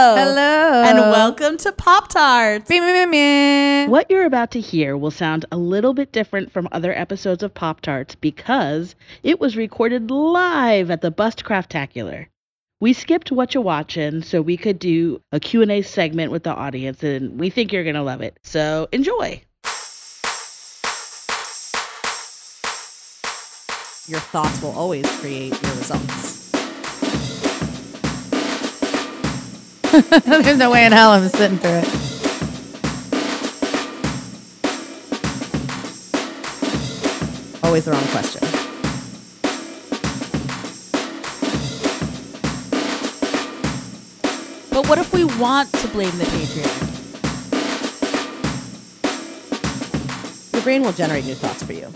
Hello. And welcome to Pop Tarts. What you're about to hear will sound a little bit different from other episodes of Pop Tarts because it was recorded live at the Bust Craftacular. We skipped what you're watching so we could do a Q&A segment with the audience and we think you're going to love it. So, enjoy. Your thoughts will always create your results. There's no way in hell I'm sitting through it. Always the wrong question. But what if we want to blame the patriarchy? Your brain will generate new thoughts for you.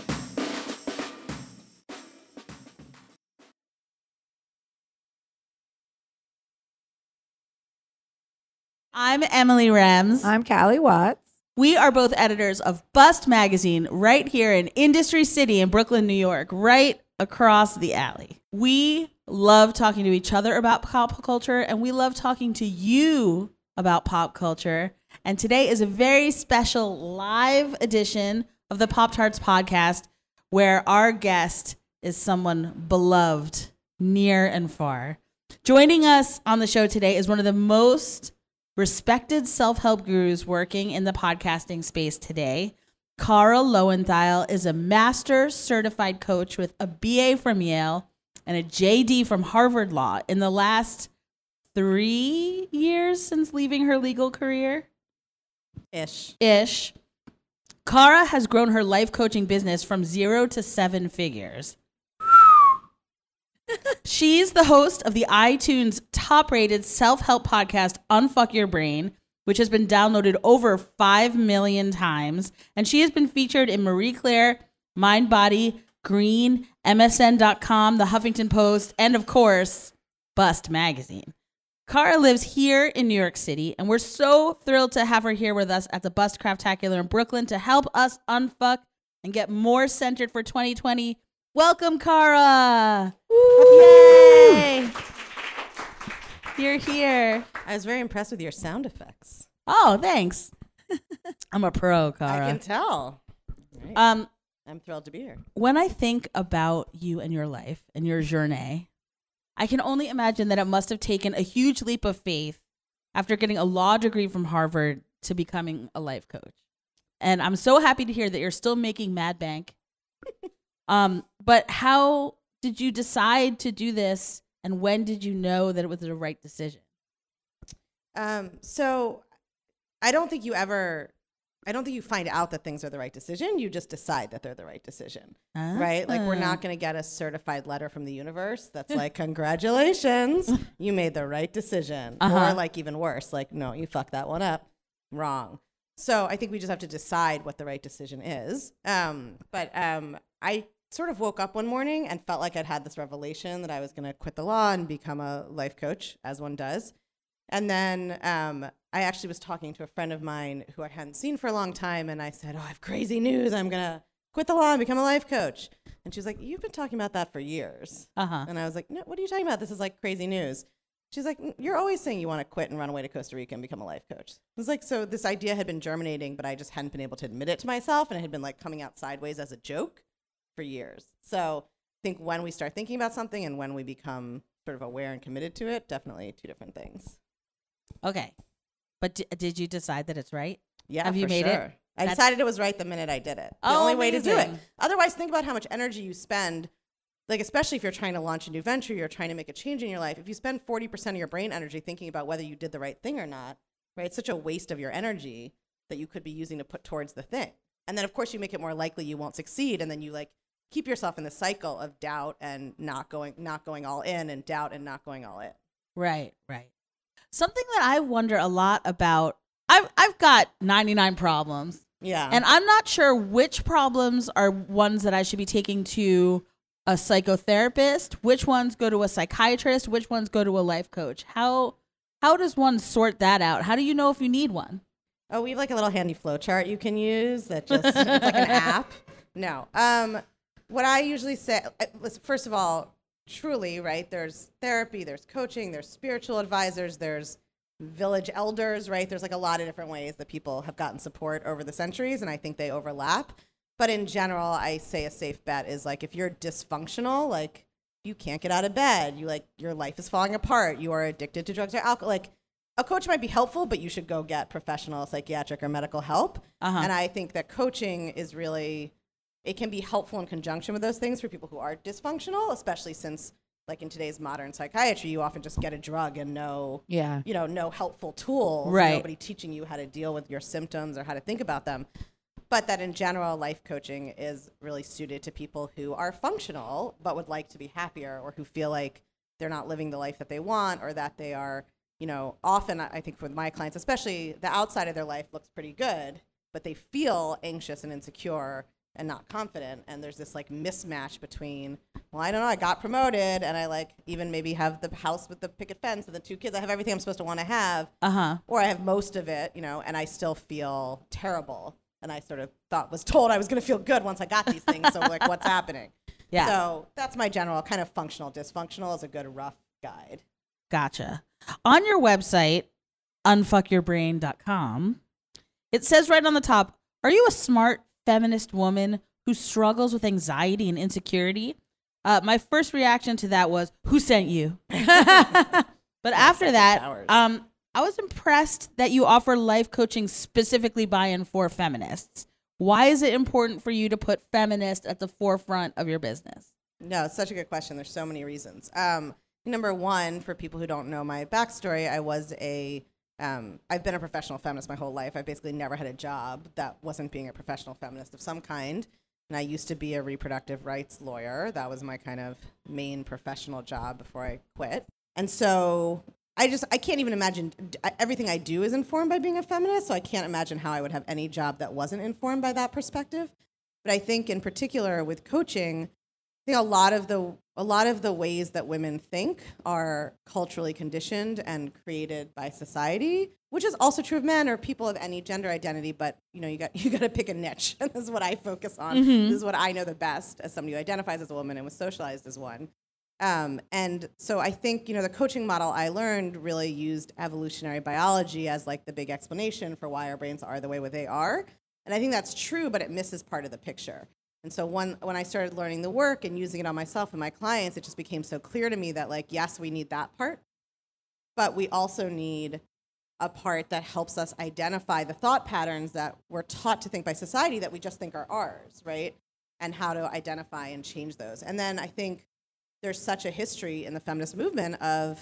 I'm Emily Rems. I'm Callie Watts. We are both editors of Bust Magazine right here in Industry City in Brooklyn, New York, right across the alley. We love talking to each other about pop culture and we love talking to you about pop culture. And today is a very special live edition of the Pop Tarts podcast where our guest is someone beloved near and far. Joining us on the show today is one of the most respected self help gurus working in the podcasting space today. Kara Loewentheil is a master certified coach with a BA from Yale and a JD from Harvard Law in the last three years since leaving her legal career Ish. ish. Kara has grown her life coaching business from zero to seven figures. She's the host of the iTunes top rated self help podcast, Unfuck Your Brain, which has been downloaded over 5 million times. And she has been featured in Marie Claire, Mind Body, Green, MSN.com, The Huffington Post, and of course, Bust Magazine. Kara lives here in New York City, and we're so thrilled to have her here with us at the Bust Craftacular in Brooklyn to help us unfuck and get more centered for 2020. Welcome, Kara! Yay! You're here. I was very impressed with your sound effects. Oh, thanks. I'm a pro, Kara. I can tell. Right. Um, I'm thrilled to be here. when I think about you and your life and your journey, I can only imagine that it must have taken a huge leap of faith after getting a law degree from Harvard to becoming a life coach. And I'm so happy to hear that you're still making Mad Bank. Um, but how did you decide to do this and when did you know that it was the right decision? Um, so I don't think you ever, I don't think you find out that things are the right decision. You just decide that they're the right decision, right? Like we're Ah. not going to get a certified letter from the universe that's like, congratulations, you made the right decision. Uh-huh. Or like even worse, like, no, you fucked that one up. Wrong. So I think we just have to decide what the right decision is. Um, but um, I sort of woke up one morning and felt like I'd had this revelation that I was going to quit the law and become a life coach, as one does. And then um, I actually was talking to a friend of mine who I hadn't seen for a long time, and I said, "Oh, I have crazy news! I'm gonna quit the law and become a life coach." And she was like, "You've been talking about that for years." Uh huh. And I was like, "No, what are you talking about? This is like crazy news." She's like, "You're always saying you want to quit and run away to Costa Rica and become a life coach." It was like, so this idea had been germinating, but I just hadn't been able to admit it to myself, and it had been like coming out sideways as a joke for years. So I think when we start thinking about something and when we become sort of aware and committed to it, definitely two different things. Okay. But d- did you decide that it's right? Yeah, Have you made it? I That's- decided it was right the minute I did it. The Oh, only way to do it. Otherwise, think about how much energy you spend. Like, especially if you're trying to launch a new venture, you're trying to make a change in your life. If you spend 40% of your brain energy thinking about whether you did the right thing or not, right? It's such a waste of your energy that you could be using to put towards the thing. And then, of course, you make it more likely you won't succeed. And then you like keep yourself in the cycle of doubt and not going, not going all in, and doubt and not going all in. Right, right. Something that I wonder a lot about. I've I've got 99 problems, Yeah. and I'm not sure which problems are ones that I should be taking to a psychotherapist, which ones go to a psychiatrist, which ones go to a life coach. How how does one sort that out? How do you know if you need one? Oh, we have like a little handy flow chart you can use that just it's like an app. No. Um what I usually say uh, first of all, truly, right? There's therapy, there's coaching, there's spiritual advisors, there's village elders, right? There's like a lot of different ways that people have gotten support over the centuries, and I think they overlap. But in general, I say a safe bet is like if you're dysfunctional, like you can't get out of bed, you like your life is falling apart, you are addicted to drugs or alcohol, like a coach might be helpful, but you should go get professional psychiatric or medical help. Uh-huh. And I think that coaching is really it can be helpful in conjunction with those things for people who are dysfunctional, especially since like in today's modern psychiatry, you often just get a drug and no Yeah. you know, no helpful tools. Right. Nobody teaching you how to deal with your symptoms or how to think about them. But that in general, life coaching is really suited to people who are functional but would like to be happier or who feel like they're not living the life that they want or that they are, you know, often I think with my clients, especially the outside of their life looks pretty good, but they feel anxious and insecure and not confident. And there's this like mismatch between, well, I don't know, I got promoted and I like even maybe have the house with the picket fence and the two kids. I have everything I'm supposed to want to have Uh huh. or I have most of it, you know, and I still feel terrible. And I sort of thought was told I was going to feel good once I got these things. So like, what's happening? Yeah. So that's my general kind of functional dysfunctional is a good rough guide. Gotcha. On your website, unfuckyourbrain.com, it says right on the top, are you a smart feminist woman who struggles with anxiety and insecurity? Uh, my first reaction to that was, who sent you? But after that, um, I was impressed that you offer life coaching specifically by and for feminists. Why is it important for you to put feminist at the forefront of your business? No, it's such a good question. There's so many reasons. Um, number one, for people who don't know my backstory, I was a um, I've been a professional feminist my whole life. I basically never had a job that wasn't being a professional feminist of some kind. And I used to be a reproductive rights lawyer. That was my kind of main professional job before I quit. And so I just I can't even imagine everything I do is informed by being a feminist. So I can't imagine how I would have any job that wasn't informed by that perspective. But I think in particular with coaching, think a lot of the a lot of the ways that women think are culturally conditioned and created by society, which is also true of men or people of any gender identity. But you know, you got you got to pick a niche, and this is what I focus on. This is what I know the best as somebody who identifies as a woman and was socialized as one. Um, and so I think you know the coaching model I learned really used evolutionary biology as like the big explanation for why our brains are the way what they are. And I think that's true, but it misses part of the picture. And so when when I started learning the work and using it on myself and my clients, it just became so clear to me that like yes, we need that part, but we also need a part that helps us identify the thought patterns that we're taught to think by society that we just think are ours, right? And how to identify and change those. And then I think there's such a history in the feminist movement of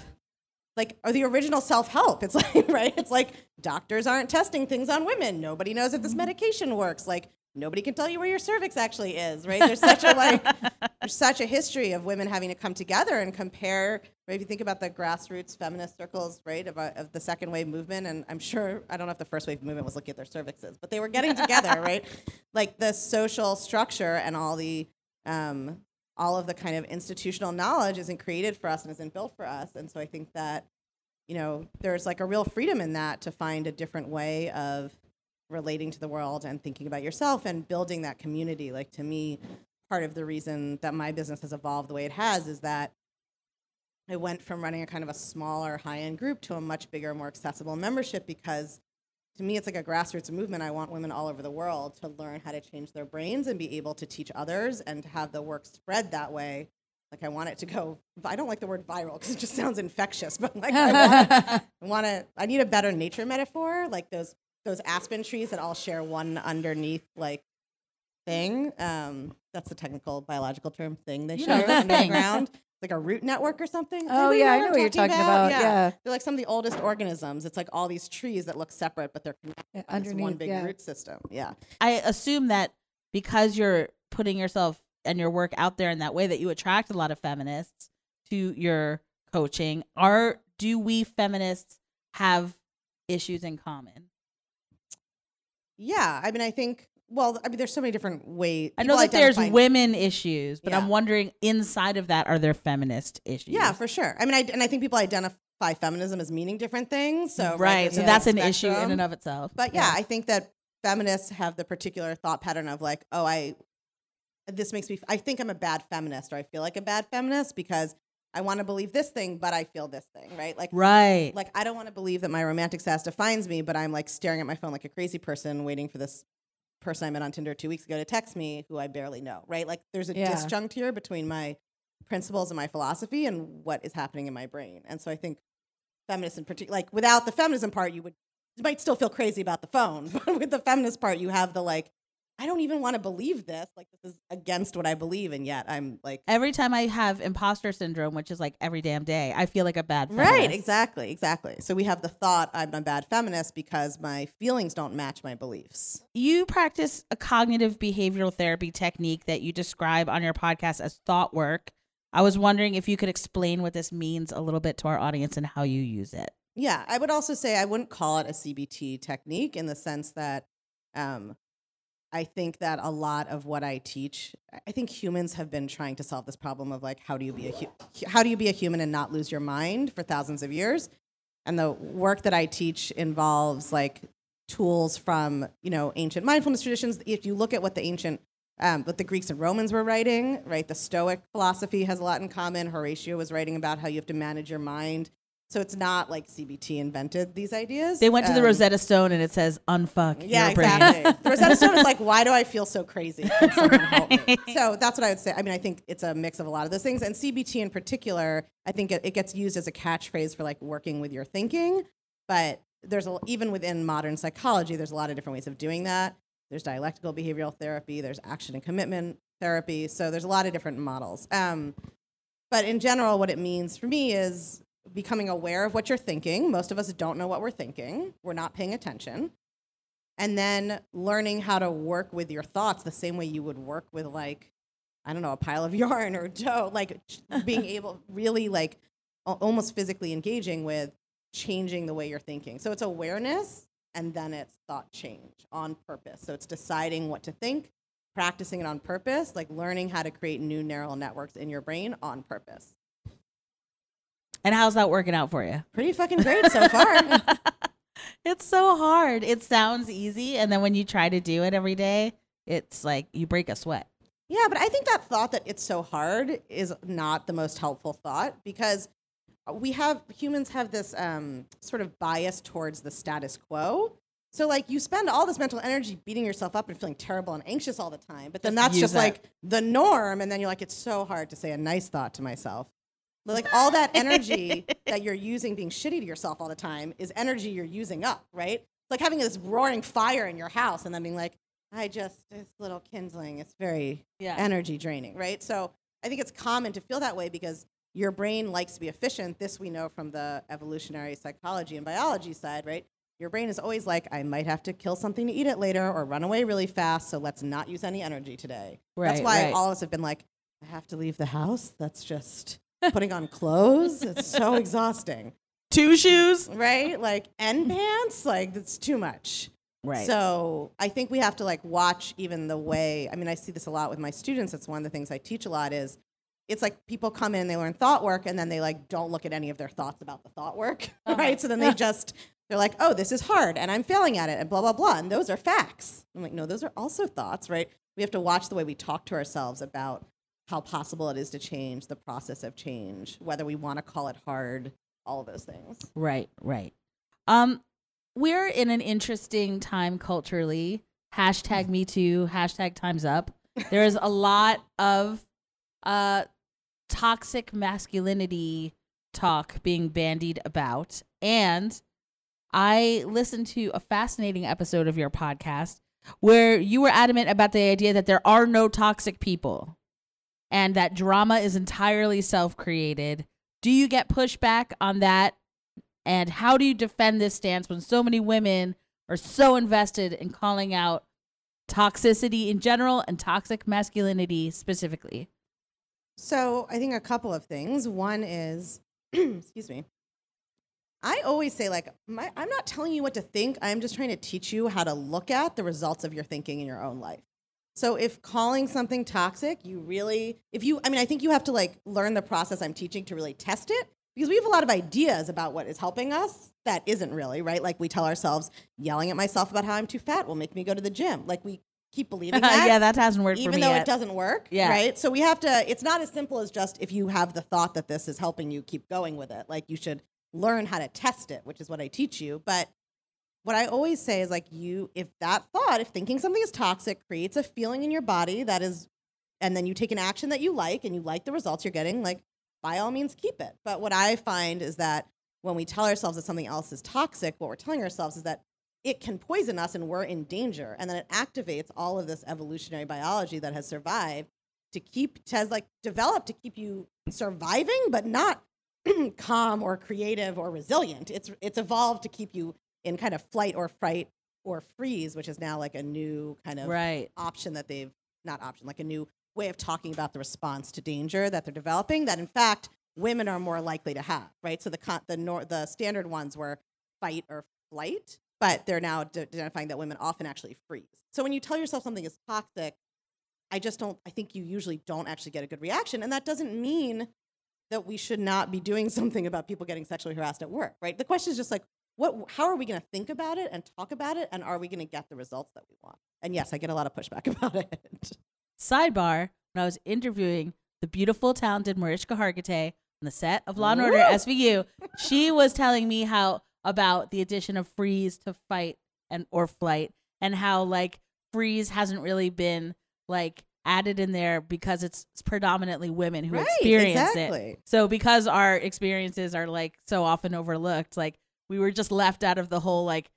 like or the original self-help. It's like right? It's like doctors aren't testing things on women. Nobody knows if this mm-hmm. medication works. Like nobody can tell you where your cervix actually is right? There's such a like there's such a history of women having to come together and compare right? If you think about the grassroots feminist circles right of, uh, of the second wave movement and i'm sure i don't know if the first wave movement was looking at their cervixes but they were getting together right? Like the social structure and all the um, all of the kind of institutional knowledge isn't created for us and isn't built for us. And so I think that, you know, there's like a real freedom in that to find a different way of relating to the world and thinking about yourself and building that community. Like to me, part of the reason that my business has evolved the way it has is that I went from running a kind of a smaller high end group to a much bigger, more accessible membership because to me it's like a grassroots movement. I want women all over the world to learn how to change their brains and be able to teach others and to have the work spread that way. Like I want it to go. I don't like the word viral because it just sounds infectious, but like I want to. I want to. I need a better nature metaphor, like those those aspen trees that all share one underneath like thing. Um, that's the technical biological term thing they You share the under the thing. ground. Like a root network or something. Oh, yeah, I know what you're talking about, yeah. They're like some of the oldest organisms. It's like all these trees that look separate, but they're connected Yeah, by this one big yeah. root system. Yeah. I assume that because you're putting yourself and your work out there in that way that you attract a lot of feminists to your coaching. Are do we feminists have issues in common? Yeah. I mean, I think. Well, I mean, there's so many different ways. I know that there's women issues, but I'm wondering inside of that are there feminist issues? Yeah, for sure. I mean, I, and I think people identify feminism as meaning different things. So right. there's So that's an issue in and of itself. But yeah, I think that feminists have the particular thought pattern of like, oh, I this makes me I think I'm a bad feminist or I feel like a bad feminist because I want to believe this thing, but I feel this thing, right? Like Right. like I don't want to believe that my romantic status defines me, but I'm like staring at my phone like a crazy person waiting for this person I met on Tinder two weeks ago to text me who I barely know, right? Like there's a Yeah. disjunct here between my principles and my philosophy and what is happening in my brain. And so I think feminists in particular, like without the feminism part, you would you might still feel crazy about the phone, but with the feminist part, you have the like, I don't even want to believe this. Like this is against what I believe, and yet I'm like, every time I have imposter syndrome, which is like every damn day, I feel like a bad feminist. Right, exactly, exactly. So we have the thought I'm a bad feminist because my feelings don't match my beliefs. You practice a cognitive behavioral therapy technique that you describe on your podcast as thought work. I was wondering if you could explain what this means a little bit to our audience and how you use it. Yeah, I would also say I wouldn't call it a CBT technique in the sense that um, I think that a lot of what I teach, I think humans have been trying to solve this problem of like how do you be a how do you be a human and not lose your mind for thousands of years. And the work that I teach involves like tools from you know ancient mindfulness traditions. If you look at what the ancient um, what the Greeks and Romans were writing, right? The Stoic philosophy has a lot in common. Horatio was writing about how you have to manage your mind. So it's not like CBT invented these ideas. They went to the Um, Rosetta Stone and it says unfuck Yeah, your brain. exactly. the Rosetta Stone is like, why do I feel so crazy? Can someone help me? So that's what I would say. I mean, I think it's a mix of a lot of those things. And CBT in particular, I think it, it gets used as a catchphrase for like working with your thinking. But there's a, even within modern psychology, there's a lot of different ways of doing that. There's dialectical behavioral therapy, there's action and commitment therapy. So there's a lot of different models. Um, but in general, what it means for me is becoming aware of what you're thinking. Most of us don't know what we're thinking, we're not paying attention. And then learning how to work with your thoughts the same way you would work with, like, I don't know, a pile of yarn or dough, like being able, really like almost physically engaging with changing the way you're thinking. So it's awareness and then it's thought change on purpose. So it's deciding what to think, practicing it on purpose, like learning how to create new neural networks in your brain on purpose. And how's that working out for you? Pretty fucking great so far. It's so hard. It sounds easy. And then when you try to do it every day, it's like you break a sweat. Yeah, but I think that thought that it's so hard is not the most helpful thought because we have humans have this um, sort of bias towards the status quo. So like you spend all this mental energy beating yourself up and feeling terrible and anxious all the time, but then Just that's just that. like the norm, and then you're like, it's so hard to say a nice thought to myself. Like all that energy that you're using being shitty to yourself all the time is energy you're using up, right? It's like having this roaring fire in your house and then being like, I just this little kindling. It's very Yeah. energy draining, right? So I think it's common to feel that way because your brain likes to be efficient. This we know from the evolutionary psychology and biology side, right? Your brain is always like, I might have to kill something to eat it later or run away really fast, so let's not use any energy today. That's why right. all of us have been like, I have to leave the house. That's just putting on clothes. It's so exhausting, Two shoes. right? Like, and pants, like, that's too much. Right. So I think we have to like watch even the way. I mean, I see this a lot with my students. It's one of the things I teach a lot. Is it's like people come in, they learn thought work, and then they like don't look at any of their thoughts about the thought work, uh-huh. right? So then they just they're like, oh, this is hard, and I'm failing at it, and blah blah blah, and those are facts. I'm like, no, those are also thoughts, right? We have to watch the way we talk to ourselves about how possible it is to change, the process of change, whether we want to call it hard, all of those things. Right, right. Um, we're in an interesting time culturally. Hashtag me too, hashtag times up. There is a lot of uh toxic masculinity talk being bandied about. And I listened to a fascinating episode of your podcast where you were adamant about the idea that there are no toxic people and that drama is entirely self created. Do you get pushback on that? And how do you defend this stance when so many women are so invested in calling out toxicity in general and toxic masculinity specifically? So I think a couple of things. One is, excuse me. I always say like, my, I'm not telling you what to think. I'm just trying to teach you how to look at the results of your thinking in your own life. So if calling something toxic, you really, if you, I mean, I think you have to like learn the process I'm teaching to really test it because we have a lot of ideas about what is helping us that isn't really right. Like we tell ourselves, yelling at myself about how I'm too fat will make me go to the gym. Like we keep believing that. yeah, that hasn't worked for me. even though yet. it doesn't work. Yeah. Right. So we have to, it's not as simple as just if you have the thought that this is helping you keep going with it. Like you should learn how to test it, which is what I teach you. But what I always say is like you, if that thought, if thinking something is toxic creates a feeling in your body that is, and then you take an action that you like and you like the results you're getting, like by all means keep it. But what I find is that when we tell ourselves that something else is toxic, what we're telling ourselves is that it can poison us and we're in danger. And then it activates all of this evolutionary biology that has survived to keep, has like developed to keep you surviving, but not calm or creative or resilient. It's, it's evolved to keep you in kind of flight or fright or freeze, which is now like a new kind of right. option that they've, not option, like a new way of talking about the response to danger that they're developing that in fact women are more likely to have, right? So the con- the nor- the standard ones were fight or flight, but they're now d- identifying that women often actually freeze. So when you tell yourself something is toxic, I just don't I think you usually don't actually get a good reaction and that doesn't mean that we should not be doing something about people getting sexually harassed at work, right? The question is just like what how are we going to think about it and talk about it and are we going to get the results that we want? And yes, I get a lot of pushback about it. Sidebar: When I was interviewing the beautiful, talented Mariska Hargitay on the set of Law and Order! SVU, she was telling me how about the addition of freeze to fight and or flight, and how like freeze hasn't really been like added in there because it's predominantly women who Right, experience it. So because our experiences are like so often overlooked, like we were just left out of the whole like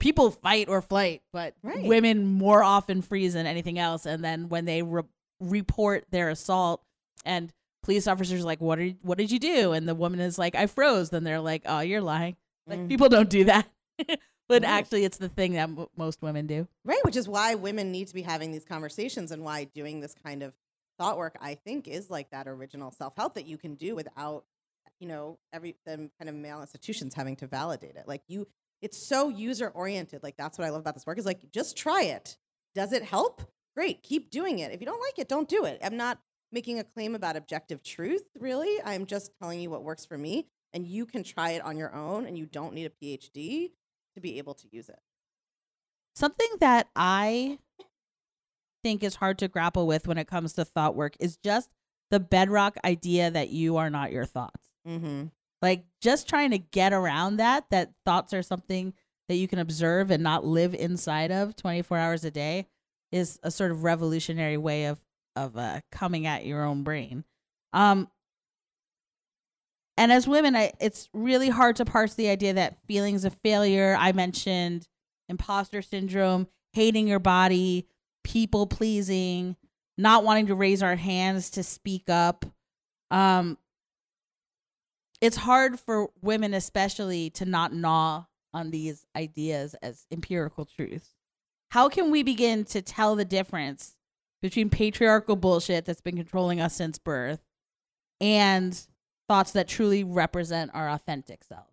people fight or flight, but Right. women more often freeze than anything else. And then when they re- report their assault and police officers are like, "What are what did you do?" and the woman is like, "I froze," then they're like, "Oh, you're lying." Like Mm. people don't do that, but actually, it's the thing that m- most women do. Right, which is why women need to be having these conversations and why doing this kind of thought work, I think, is like that original self help that you can do without, you know, every the kind of male institutions having to validate it. Like you, it's so user oriented. Like that's what I love about this work is like just try it. Does it help? Great, keep doing it. If you don't like it, don't do it. I'm not making a claim about objective truth, really. I'm just telling you what works for me, and you can try it on your own, and you don't need a PhD to be able to use it. Something that I think is hard to grapple with when it comes to thought work is just the bedrock idea that you are not your thoughts. Mm-hmm. Like just trying to get around that, that thoughts are something that you can observe and not live inside of 24 hours a day is a sort of revolutionary way of of uh, coming at your own brain. Um, and as women, I, it's really hard to parse the idea that feelings of failure. I mentioned imposter syndrome, hating your body, people pleasing, not wanting to raise our hands to speak up. Um, it's hard for women, especially, to not gnaw on these ideas as empirical truths. How can we begin to tell the difference between patriarchal bullshit that's been controlling us since birth and thoughts that truly represent our authentic selves?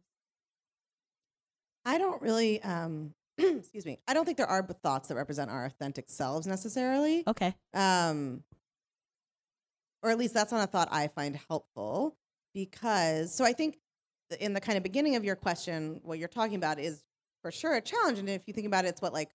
I don't really, um, excuse me, I don't think there are thoughts that represent our authentic selves necessarily. Okay. Um, or at least that's not a thought I find helpful because, so I think in the kind of beginning of your question, what you're talking about is for sure a challenge. And if you think about it, it's what like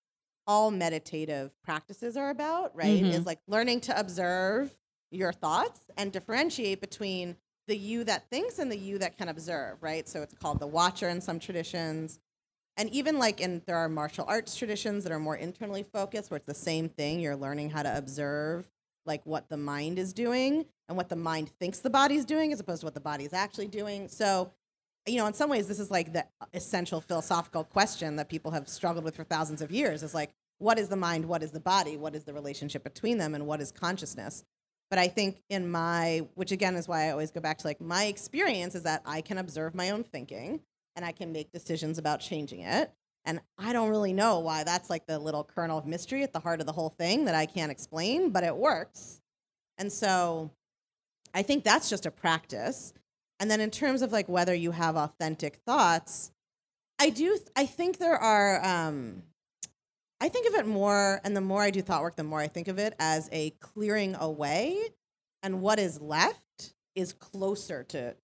all meditative practices are about, right? Mhm. Is like learning to observe your thoughts and differentiate between the you that thinks and the you that can observe, right? So it's called the watcher in some traditions. And even like in there are martial arts traditions that are more internally focused where it's the same thing. You're learning how to observe like what the mind is doing and what the mind thinks the body's doing as opposed to what the body is actually doing. So, you know, in some ways this is like the essential philosophical question that people have struggled with for thousands of years is like what is the mind, what is the body, what is the relationship between them and what is consciousness? But I think in my, which again is why I always go back to like my experience is that I can observe my own thinking and I can make decisions about changing it. And I don't really know why that's like the little kernel of mystery at the heart of the whole thing that I can't explain, but it works. And so I think that's just a practice. And then in terms of like whether you have authentic thoughts, I do, I think there are, um, I think of it more, and the more I do thought work, the more I think of it as a clearing away. And what is left is closer to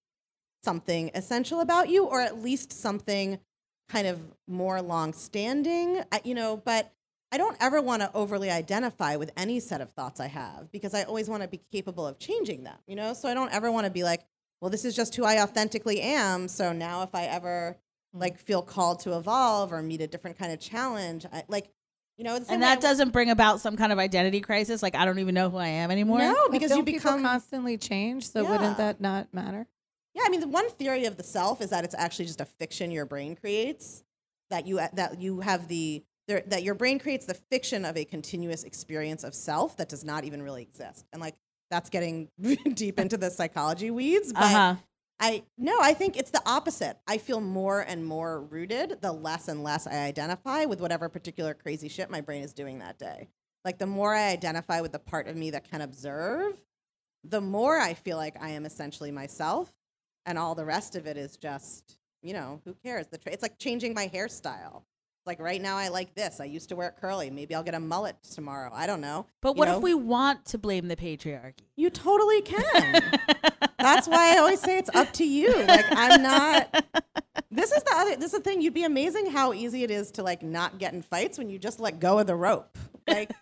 something essential about you, or at least something kind of more long standing, uh, you know. But I don't ever want to overly identify with any set of thoughts I have because I always want to be capable of changing them, you know? So I don't ever want to be like, well, this is just who I authentically am. So now if I ever mm. like feel called to evolve or meet a different kind of challenge, I, like, you know, And that I- doesn't bring about some kind of identity crisis. Like I don't even know who I am anymore. no, because don't you become constantly change. So Yeah. wouldn't that not matter? Yeah, I mean, the one theory of the self is that it's actually just a fiction your brain creates. That you that you have the there, that your brain creates the fiction of a continuous experience of self that does not even really exist. And like that's getting deep into the psychology weeds. But Uh huh. I no, I think it's the opposite. I feel more and more rooted the less and less I identify with whatever particular crazy shit my brain is doing that day. Like the more I identify with the part of me that can observe, the more I feel like I am essentially myself, and all the rest of it is just you know who cares? The tra- it's like changing my hairstyle. Like right now, I like this. I used to wear it curly. Maybe I'll get a mullet tomorrow. I don't know. But You what know? if we want to blame the patriarchy? You totally can. That's why I always say it's up to you. Like I'm not. This is the other. This is the thing. You'd be amazing how easy it is to like not get in fights when you just let go of the rope. Like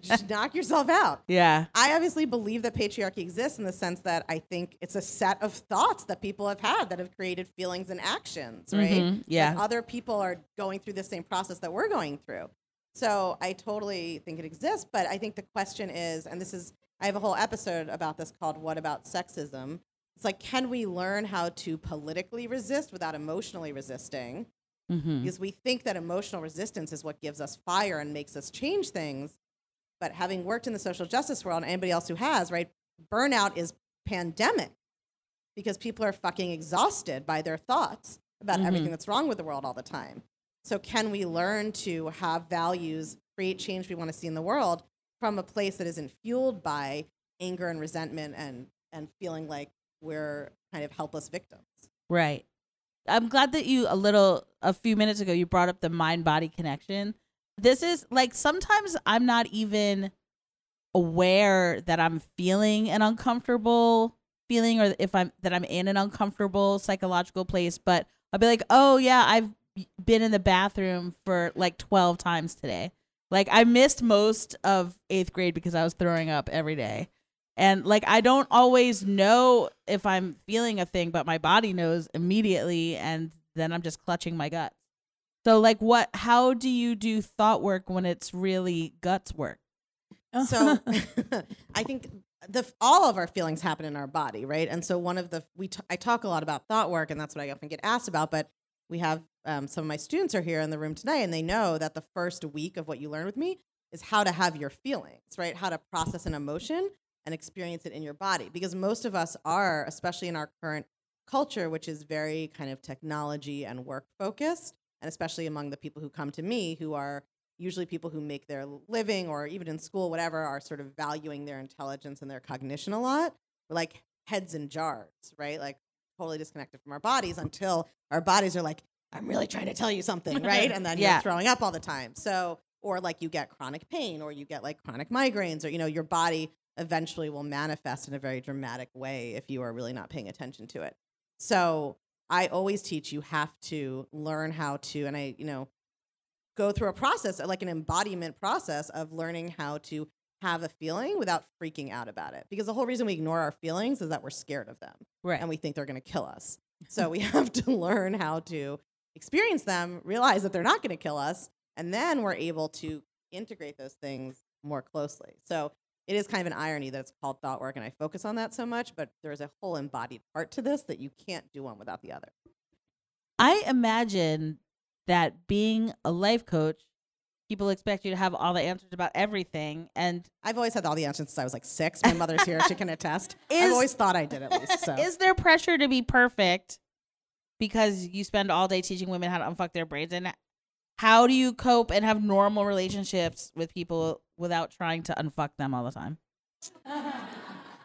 just knock yourself out. yeah. I obviously believe that patriarchy exists in the sense that I think it's a set of thoughts that people have had that have created feelings and actions, right? Mhm, yeah. Other people are going through the same process that we're going through. So I totally think it exists, but I think the question is, and this is, I have a whole episode about this called What About Sexism? It's like, can we learn how to politically resist without emotionally resisting? Mm-hmm. because we think that emotional resistance is what gives us fire and makes us change things. But having worked in the social justice world, and anybody else who has, right, burnout is pandemic because people are fucking exhausted by their thoughts about Mhm. everything that's wrong with the world all the time. So, can we learn to have values, create change we want to see in the world from a place that isn't fueled by anger and resentment and, and feeling like we're kind of helpless victims? Right. I'm glad that you a little a few minutes ago you brought up the mind body connection. This is like sometimes I'm not even aware that I'm feeling an uncomfortable feeling or if I'm that I'm in an uncomfortable psychological place, but I'll be like, "Oh yeah, I've been in the bathroom for like 12 times today." Like I missed most of 8th grade because I was throwing up every day. And like I don't always know if I'm feeling a thing, but my body knows immediately and then I'm just clutching my guts. So like what how do you do thought work when it's really guts work? So I think the all of our feelings happen in our body, right? And so one of the we t- I talk a lot about thought work, and that's what I often get asked about. But we have um, some of my students are here in the room tonight, and they know that the first week of what you learn with me is how to have your feelings, right? How to process an emotion and experience it in your body, because most of us are, especially in our current culture, which is very kind of technology and work focused, and especially among the people who come to me who are usually people who make their living or even in school, whatever, are sort of valuing their intelligence and their cognition a lot. We're like heads in jars, right? Like totally disconnected from our bodies until our bodies are like, I'm really trying to tell you something, right? And then Yeah. you're throwing up all the time. So, or like you get chronic pain or you get like chronic migraines or, you know, your body eventually will manifest in a very dramatic way if you are really not paying attention to it. So I always teach you have to learn how to, and I, you know, go through a process, like an embodiment process of learning how to have a feeling without freaking out about it. Because the whole reason we ignore our feelings is that we're scared of them Right. and we think they're going to kill us. So we have to learn how to experience them, realize that they're not going to kill us, and then we're able to integrate those things more closely. So it is kind of an irony that it's called thought work and I focus on that so much, but there's a whole embodied part to this that you can't do one without the other. I imagine that being a life coach, people expect you to have all the answers about everything and I've always had all the answers since I was like six. My mother's here; she can attest. Is- I've always thought I did at least. So Is there pressure to be perfect because you spend all day teaching women how to unfuck their brains? And how do you cope and have normal relationships with people without trying to unfuck them all the time?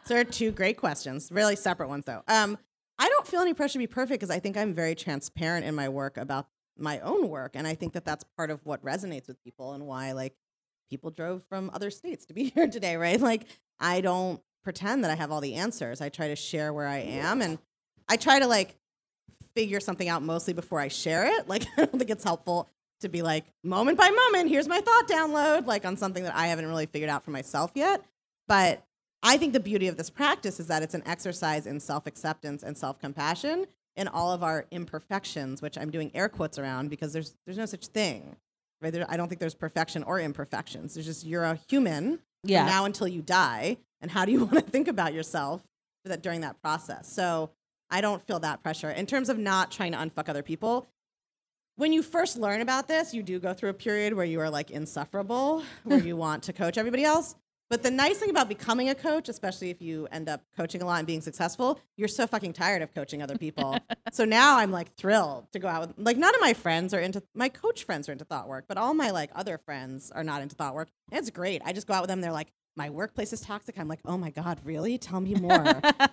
So are two great questions, really separate ones though. Um, I don't feel any pressure to be perfect because I think I'm very transparent in my work about my own work, and I think that that's part of what resonates with people and why like people drove from other states to be here today, right? Like I don't pretend that I have all the answers. I try to share where I am, and I try to like figure something out mostly before I share it. Like I don't think it's helpful to be like moment by moment, here's my thought download, like on something that I haven't really figured out for myself yet. But I think the beauty of this practice is that it's an exercise in self acceptance and self compassion in all of our imperfections, which I'm doing air quotes around because there's there's no such thing. Right? There, I don't think there's perfection or imperfections. There's just you're a human Yeah. now until you die, and how do you want to think about yourself that during that process? So I don't feel that pressure in terms of not trying to unfuck other people. When you first learn about this, you do go through a period where you are like insufferable, where you want to coach everybody else. But the nice thing about becoming a coach, especially if you end up coaching a lot and being successful, you're so fucking tired of coaching other people. so now I'm like thrilled to go out with like none of my friends are into my coach friends are into thought work, but all my like other friends are not into thought work. And it's great. I just go out with them. They're like, my workplace is toxic. I'm like, oh my God, really? Tell me more.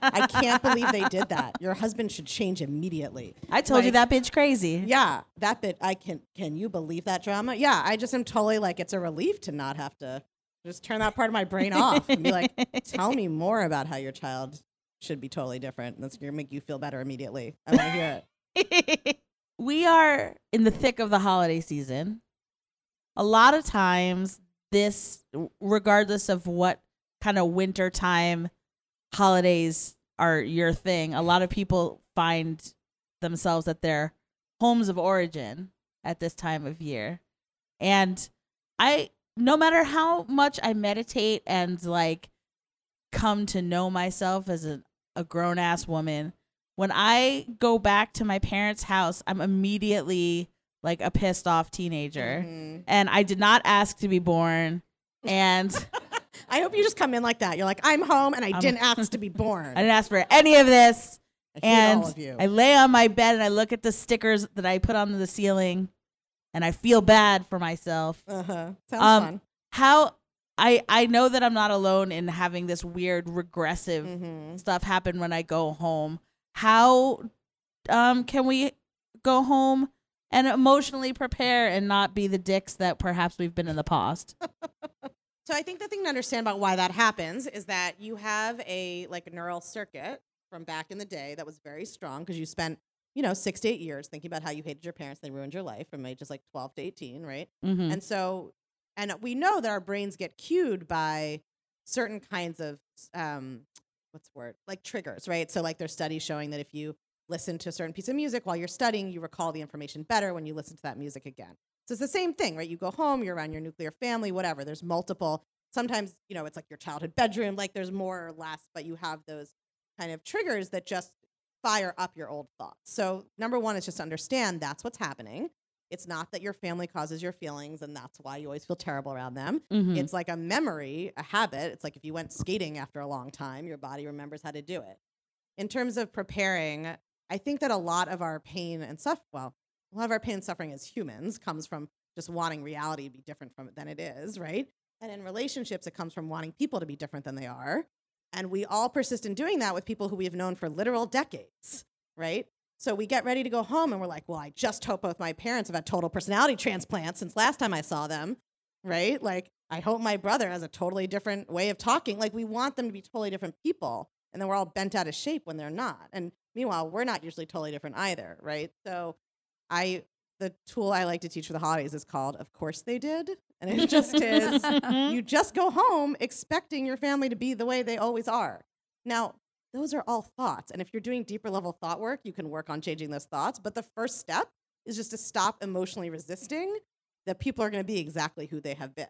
I can't believe they did that. Your husband should change immediately. I told you that bitch crazy. Yeah, that bit I can can you believe that drama? Yeah, I just am totally like it's a relief to not have to just turn that part of my brain off and be like, tell me more about how your child should be totally different. That's gonna make you feel better immediately. I want to hear it. we are in the thick of the holiday season. A lot of times, this, regardless of what kind of wintertime holidays are your thing, a lot of people find themselves at their homes of origin at this time of year. And I, no matter how much I meditate and like come to know myself as a, a grown ass woman, when I go back to my parents' house, I'm immediately like a pissed off teenager. Mhm. And I did not ask to be born. And I hope you just come in like that. You're like, I'm home and I I'm- didn't ask to be born. I didn't ask for any of this. I And of. I lay on my bed and I look at the stickers that I put on the ceiling and I feel bad for myself. uh-huh. Sounds Um, fun. How I I know that I'm not alone in having this weird regressive Mhm. stuff happen when I go home. How um can we go home and emotionally prepare and not be the dicks that perhaps we've been in the past? So I think the thing to understand about why that happens is that you have a like neural circuit from back in the day that was very strong because you spent you know six to eight years thinking about how you hated your parents, they ruined your life from ages like twelve to eighteen, right? hmm And so, and we know that our brains get cued by certain kinds of um, what's the word like triggers, right? So like there's studies showing that if you listen to a certain piece of music while you're studying, you recall the information better when you listen to that music again. So it's the same thing, right? You go home, you're around your nuclear family, whatever. There's multiple. Sometimes you know it's like your childhood bedroom, like there's more or less, but you have those kind of triggers that just fire up your old thoughts. So number one is just understand that's what's happening. It's not that your family causes your feelings and that's why you always feel terrible around them. hmm It's like a memory, a habit. It's like if you went skating after a long time, your body remembers how to do it. In terms of preparing, I think that a lot of our pain and stuff, well, a lot of our pain and suffering as humans comes from just wanting reality to be different from it than it is, right? And in relationships, it comes from wanting people to be different than they are. And we all persist in doing that with people who we have known for literal decades, right? So we get ready to go home and we're like, well, I just hope both my parents have had total personality transplants since last time I saw them, right? Like, I hope my brother has a totally different way of talking. Like, we want them to be totally different people. And then we're all bent out of shape when they're not. And meanwhile, we're not usually totally different either, right? So I, the tool I like to teach for the holidays is called Of Course They Did. And it just is you just go home expecting your family to be the way they always are. Now, those are all thoughts. And if you're doing deeper level thought work, you can work on changing those thoughts. But the first step is just to stop emotionally resisting that people are going to be exactly who they have been,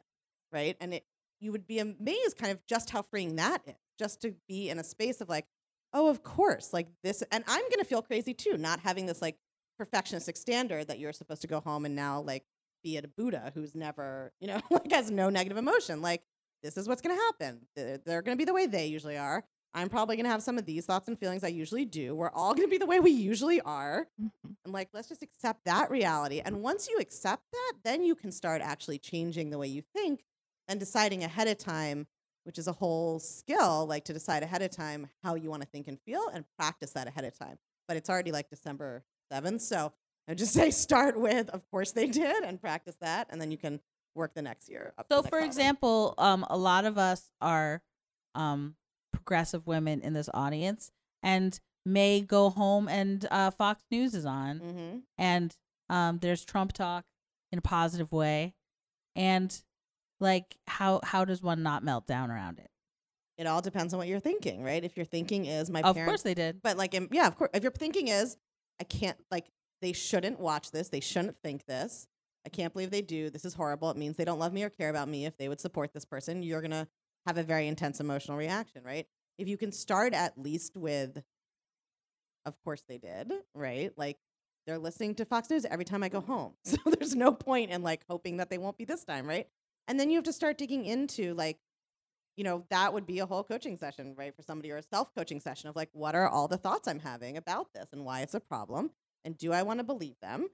right? And it, you would be amazed kind of just how freeing that is, just to be in a space of like, oh, of course, like this. And I'm going to feel crazy too, not having this like perfectionistic standard that you're supposed to go home and now like be at a Buddha who's never, you know, like has no negative emotion. Like, this is what's going to happen. They're, to be the way they usually are. I'm probably going to have some of these thoughts and feelings I usually do. We're all going to be the way we usually are. Mm-hmm. And like, let's just accept that reality. And once you accept that, then you can start actually changing the way you think and deciding ahead of time, which is a whole skill, like to decide ahead of time how you want to think and feel and practice that ahead of time. But it's already like December 7th. So I would just say start with, of course they did, and practice that. And then you can work the next year. So, for example, um, a lot of us are um, progressive women in this audience and may go home and uh, Fox News is on Mhm. and um, there's Trump talk in a positive way? And like how how does one not melt down around it? It all depends on what you're thinking, right? If your thinking is my of parents, course they did. but like, um, yeah, of course. If your thinking is, I can't, like, they shouldn't watch this. They shouldn't think this. I can't believe they do. This is horrible. It means they don't love me or care about me. If they would support this person, you're gonna have a very intense emotional reaction, right? If you can start at least with, of course they did, right? Like they're listening to Fox News every time I go home. So there's no point in like hoping that they won't be this time, right? And then you have to start digging into like, you know, that would be a whole coaching session, right? For somebody or a self coaching session of like, what are all the thoughts I'm having about this and why it's a problem? And do I want to believe them?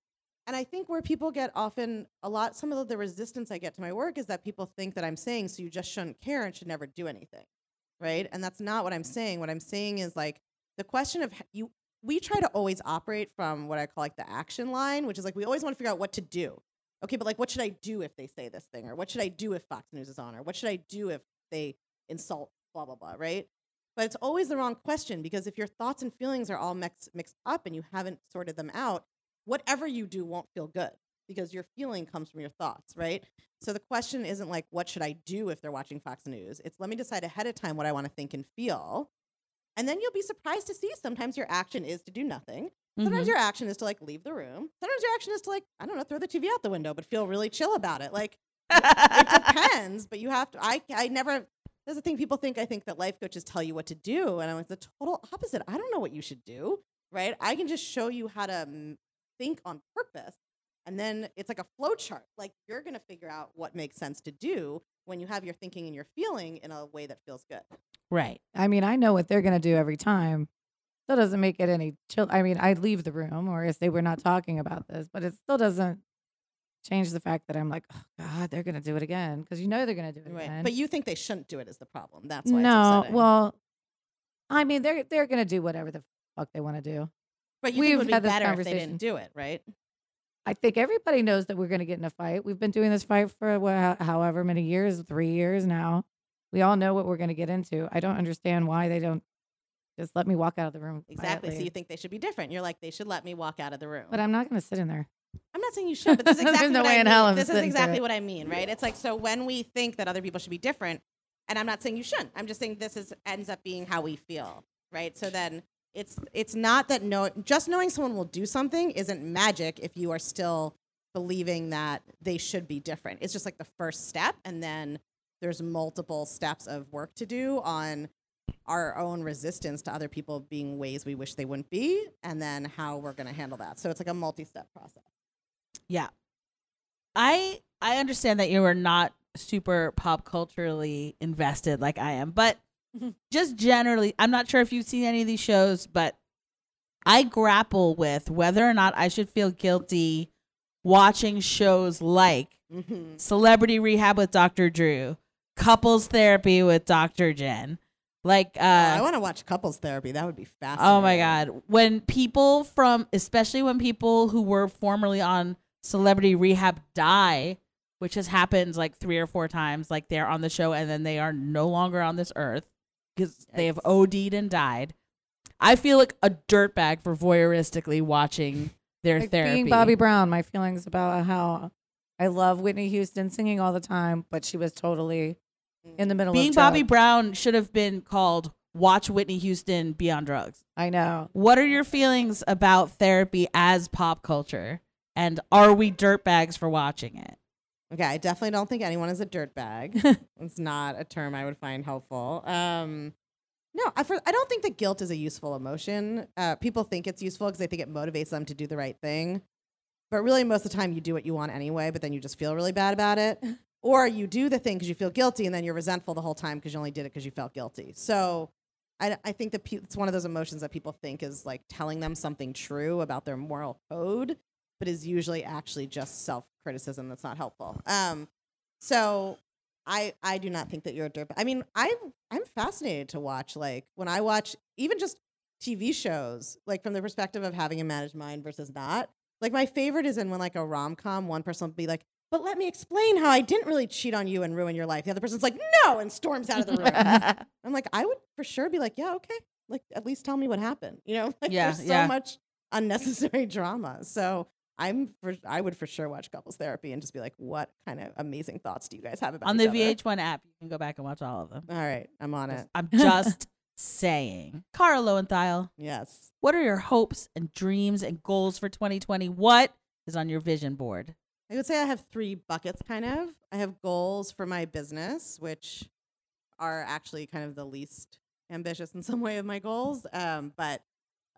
And I think where people get often a lot, some of the resistance I get to my work is that people think that I'm saying, so you just shouldn't care and should never do anything. Right. And that's not what I'm mm-hmm. saying. What I'm saying is like the question of you, we try to always operate from what I call like the action line, which is like we always want to figure out what to do. Okay, but like what should I do if they say this thing? Or what should I do if Fox News is on? Or what should I do if they insult blah blah blah, right? But it's always the wrong question because if your thoughts and feelings are all mixed mixed up and you haven't sorted them out, whatever you do won't feel good because your feeling comes from your thoughts, right? So the question isn't like what should I do if they're watching Fox News? It's let me decide ahead of time what I want to think and feel. And then you'll be surprised to see sometimes your action is to do nothing. Sometimes Mhm. your action is to like leave the room. Sometimes your action is to like, I don't know, throw the TV out the window, but feel really chill about it. Like it depends, but you have to. I I never. There's the thing people think. I think that life coaches tell you what to do, and I'm like the total opposite. I don't know what you should do. Right? I can just show you how to mm, think on purpose, and then it's like a flow chart. Like you're gonna figure out what makes sense to do when you have your thinking and your feeling in a way that feels good. right. I mean, I know what they're gonna do every time. Still doesn't make it any chill. I mean, I'd leave the room or if they were not talking about this, but it still doesn't change the fact that I'm like, oh God, they're gonna do it again because you know they're gonna do it Right? again. But you think they shouldn't do it is the problem. That's why. no, well, I mean, they're they're gonna do whatever the fuck they want to do. but you we've it would be better if they didn't do it, right? I think everybody knows that we're going to get in a fight. We've been doing this fight for wha- however many years, three years now. We all know what we're going to get into. I don't understand why they don't just let me walk out of the room. Exactly. So you think they should be different. You're like, they should let me walk out of the room. but I'm not going to sit in there. I'm not saying you should, but this is exactly no what I mean. this is exactly what I mean, right? It's like so when we think that other people should be different, and I'm not saying you shouldn't. I'm just saying this is ends up being how we feel, right? So then it's it's not that no just knowing someone will do something isn't magic if you are still believing that they should be different. It's just like the first step, and then there's multiple steps of work to do on our own resistance to other people being ways we wish they wouldn't be, and then how we're going to handle that. So it's like a multi-step process. Yeah. I I understand that you are not super pop culturally invested like I am, but just generally, I'm not sure if you've seen any of these shows, but I grapple with whether or not I should feel guilty watching shows like Mm-hmm. Celebrity Rehab with Dr. Drew, Couples Therapy with Dr. Jen. Like uh I want to watch couples therapy. That would be fascinating. Oh my god. When people from especially when people who were formerly on celebrity rehab die, which has happened like 3 or 4 times like they're on the show and then they are no longer on this earth cuz they have OD'd and died. I feel like a dirtbag for voyeuristically watching their Like therapy. being Bobby Brown, my feelings about how I love Whitney Houston singing all the time, but she was totally in the mm. middle being of Bobby. Brown should have been called Watch Whitney Houston Be on Drugs. I know. What are your feelings about therapy as pop culture? And are we dirtbags for watching it? Okay, I definitely don't think anyone is a dirtbag. it's not a term I would find helpful. Um, no, I, for, I don't think that guilt is a useful emotion. Uh, people think it's useful because they think it motivates them to do the right thing. But really, most of the time, you do what you want anyway, but then you just feel really bad about it. Or you do the thing because you feel guilty, and then you're resentful the whole time because you only did it because you felt guilty. So I, I think that pe- it's one of those emotions that people think is like telling them something true about their moral code, but is usually actually just self criticism that's not helpful. Um, so I I do not think that you're a dirtbag. I mean, I I'm fascinated to watch like when I watch even just TV shows, like from the perspective of having a managed mind versus not. Like my favorite is in when like a rom com, one person will be like, "But let me explain how I didn't really cheat on you and ruin your life." The other person's like, "No," and storms out of the room. I'm like, I would for sure be like, "Yeah, okay." Like at least tell me what happened. You know, like Yeah, there's so yeah. much unnecessary drama. So I'm for I would for sure watch couples therapy and just be like, what kind of amazing thoughts do you guys have about On the other? VH1 app, you can go back and watch all of them. All right, I'm on it. I'm just saying. Kara Loewentheil, Yes. what are your hopes and dreams and goals for 2020? What is on your vision board? I would say I have three buckets kind of. I have goals for my business, which are actually kind of the least ambitious in some way of my goals, um, but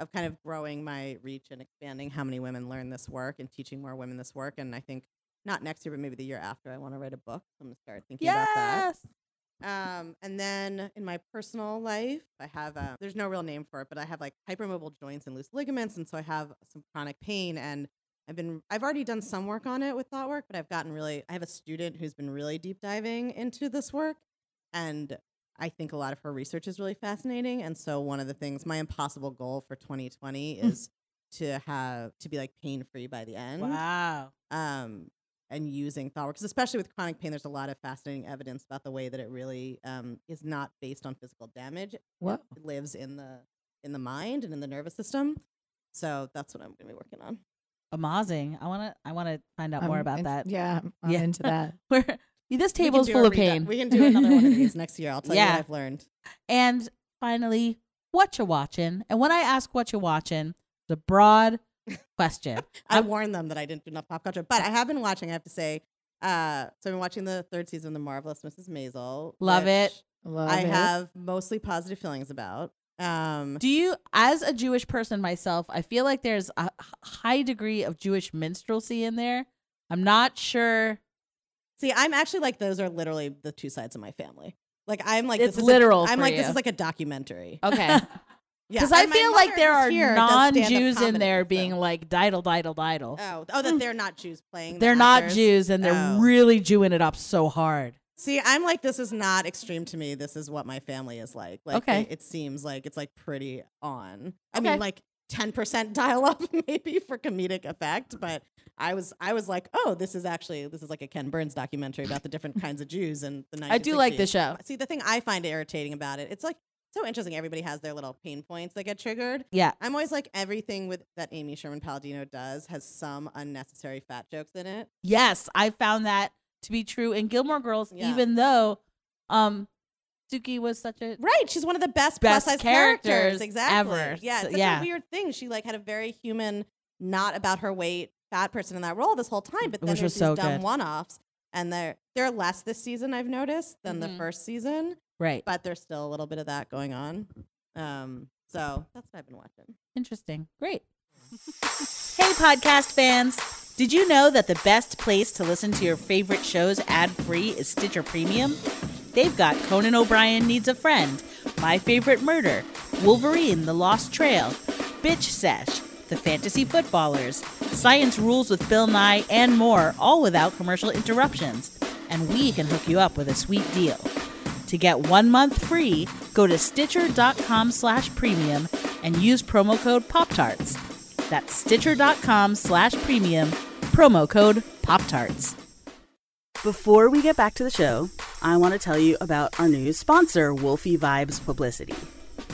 of kind of growing my reach and expanding how many women learn this work and teaching more women this work. And I think not next year, but maybe the year after, I want to write a book. So I'm to start thinking about that. Um, and then in my personal life, I have uh, there's no real name for it, but I have like hypermobile joints and loose ligaments, and so I have some chronic pain. And I've been I've already done some work on it with thought work, but I've gotten really I have a student who's been really deep diving into this work, and I think a lot of her research is really fascinating. And so one of the things, my impossible goal for 2020 is to have to be like pain free by the end Wow. um, and using thought work, 'cause especially with chronic pain, there's a lot of fascinating evidence about the way that it really um, is not based on physical damage. What? It lives in the in the mind and in the nervous system. So that's what I'm going to be working on. Amazing. I want to I want to find out more I'm about in- that. Yeah, I'm, I'm Yeah. into that. Where this We can table's do full of pain. We can do another one of these next year. I'll tell you what I've learned. And finally, what you watching? And when I ask what you're watching, the broad question. I I'm- warned them that I didn't do enough pop culture, but I have been watching. I have to say, uh, so I've been watching the third season of The Marvelous Mrs. Maisel. Love it. which Love I it. have mostly positive feelings about. Um, Do you, as a Jewish person myself, I feel like there's a high degree of Jewish minstrelsy in there. I'm not sure. See, I'm actually like those are literally the two sides of my family. Like I'm like It's this is literal A, I'm like this is like a documentary. Okay. Yeah, Because I feel like there are here does stand-up non-Jews in there so- being like diddle, diddle, diddle. Oh, oh, that they're not Jews playing. they're not actors. Jews and they're Oh. really Jewing it up so hard. See, I'm like this is not extreme to me. This is what my family is like. Like Okay. it, it seems like it's like pretty on. I Okay. mean, like 10% dial up maybe for comedic effect, but I was I was like, oh, this is actually this is like a Ken Burns documentary about the different kinds of Jews in the 1960s. I do like the show. See, the thing I find irritating about it, it's like so interesting. Everybody has their little pain points that get triggered. Yeah. I'm always like everything with that Amy Sherman Palladino does has some unnecessary fat jokes in it. Yes, I found that to be true in Gilmore Girls, Yeah. even though um Sookie was such a Right, she's one of the best, Best plus size characters characters. Exactly. ever. Yeah, it's such yeah. a weird thing. She like had a very human, not about her weight, fat person in that role this whole time. But then Which there's was so these dumb good. one-offs, and they're they're less this season I've noticed than the Mhm. first season, right. but there's still a little bit of that going on. Um, so that's what I've been watching. Interesting. Great. hey, podcast fans. Did you know that the best place to listen to your favorite shows ad free is Stitcher Premium? They've got Conan O'Brien Needs a Friend, My Favorite Murder, Wolverine The Lost Trail, Bitch Sesh, The Fantasy Footballers, Science Rules with Bill Nye, and more, all without commercial interruptions. And we can hook you up with a sweet deal. To get one month free, go to stitcher.com slash premium and use promo code Pop-Tarts. That's stitcher.com slash premium, promo code Pop-Tarts. Before we get back to the show, I want to tell you about our new sponsor, Wolfie Vibes Publicity.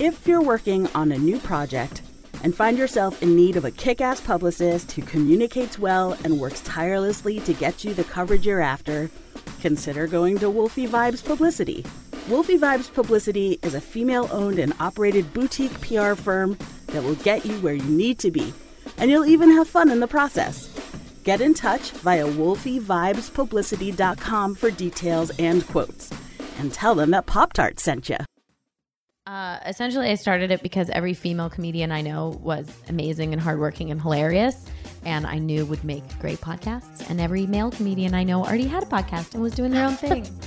If you're working on a new project and find yourself in need of a kick ass publicist who communicates well and works tirelessly to get you the coverage you're after, consider going to Wolfie Vibes Publicity. Wolfie Vibes Publicity is a female owned and operated boutique PR firm that will get you where you need to be, and you'll even have fun in the process. Get in touch via wolfievibespublicity.com for details and quotes. And tell them that Pop Tart sent you. Uh, essentially, I started it because every female comedian I know was amazing and hardworking and hilarious, and I knew would make great podcasts. And every male comedian I know already had a podcast and was doing their own thing.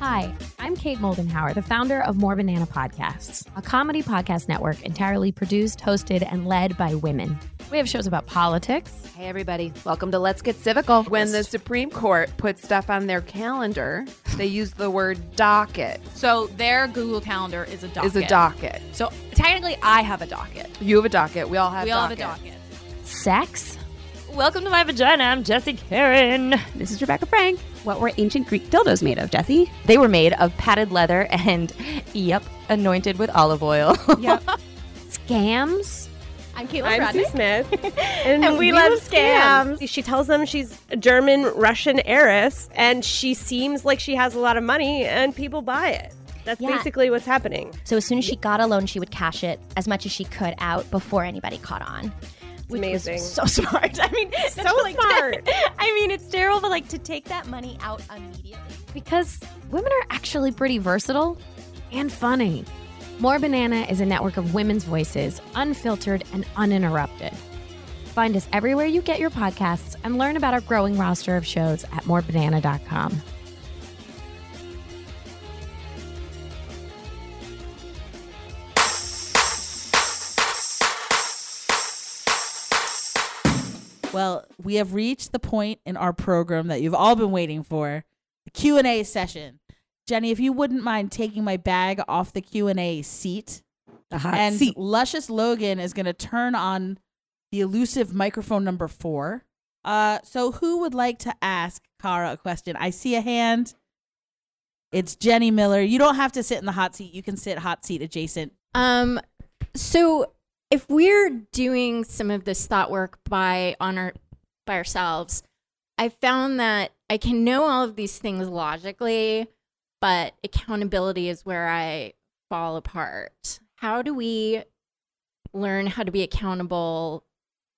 Hi, I'm Kate Moldenhauer, the founder of More Banana Podcasts, a comedy podcast network entirely produced, hosted, and led by women. We have shows about politics, Hey, everybody. Welcome to Let's Get Civical. When the Supreme Court puts stuff on their calendar, they use the word docket. So their Google Calendar is a docket. Is a docket. So technically, I have a docket. You have a docket. We all have we all have a docket. sex, Welcome to my vagina. I'm Jesse Karen. This is Rebecca Frank. What were ancient Greek dildos made of, Jesse? They were made of padded leather and, yep, anointed with olive oil. Yep. scams, I'm Caitlin I'm Bradley. Sue Smith, and, And we love scams. She tells them she's a German Russian heiress, and she seems like she has a lot of money, and people buy it. That's Yeah. basically what's happening. So as soon as she got a loan, she would cash it as much as she could out before anybody caught on. Which amazing. was so smart. I mean, So like, smart. I mean, it's terrible, but like to take that money out immediately. Because women are actually pretty versatile and funny. More Banana is a network of women's voices, unfiltered and uninterrupted. Find us everywhere you get your podcasts and learn about our growing roster of shows at morebanana.com. Well, we have reached the point in our program that you've all been waiting for, the Q&A session. Jenny, if you wouldn't mind taking my bag off the Q&A seat. The hot and seat. Luscious Logan is going to turn on the elusive microphone number 4. Uh so who would like to ask Kara a question? I see a hand. It's Jenny Miller. You don't have to sit in the hot seat. You can sit hot seat adjacent. Um, so if we're doing some of this thought work by on our by ourselves, I found that I can know all of these things logically, but accountability is where I fall apart. How do we learn how to be accountable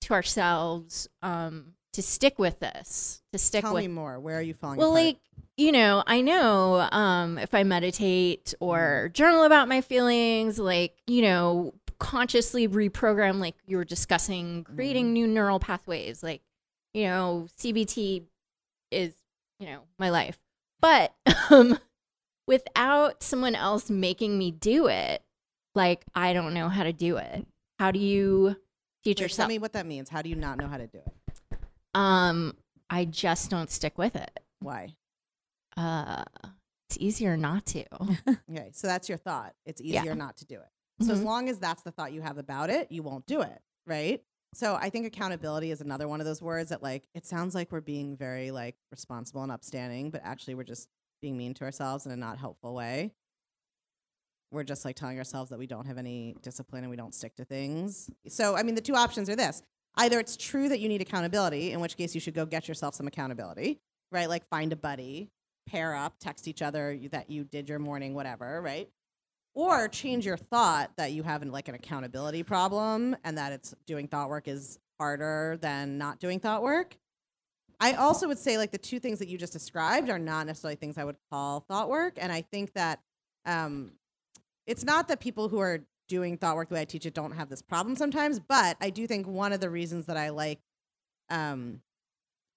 to ourselves um, to stick with this? To stick Tell with me more. Where are you falling well, apart? like you know, I know um, if I meditate or journal about my feelings, like you know, consciously reprogram, like you were discussing, creating new neural pathways. Like you know, CBT is you know my life, but um, without someone else making me do it, like I don't know how to do it. How do you teach Wait, yourself? Tell me what that means. How do you not know how to do it? Um, I just don't stick with it. Why? Uh, it's easier not to. Okay, so that's your thought. It's Yeah. easier not to do it. So as Mhm. long as that's the thought you have about it, you won't do it, right? So I think accountability is another one of those words that like it sounds like we're being very like responsible and upstanding, but actually we're just being mean to ourselves in a not helpful way. We're just like telling ourselves that we don't have any discipline and we don't stick to things. So I mean the two options are this. Either it's true that you need accountability, in which case you should go get yourself some accountability, right? Like find a buddy, pair up, text each other that you did your morning, whatever, right? Or change your thought that you have like an accountability problem and that it's doing thought work is harder than not doing thought work. I also would say like the two things that you just described are not necessarily things I would call thought work, and I think that um, it's not that people who are doing thought work the way I teach it don't have this problem sometimes, but I do think one of the reasons that I like um,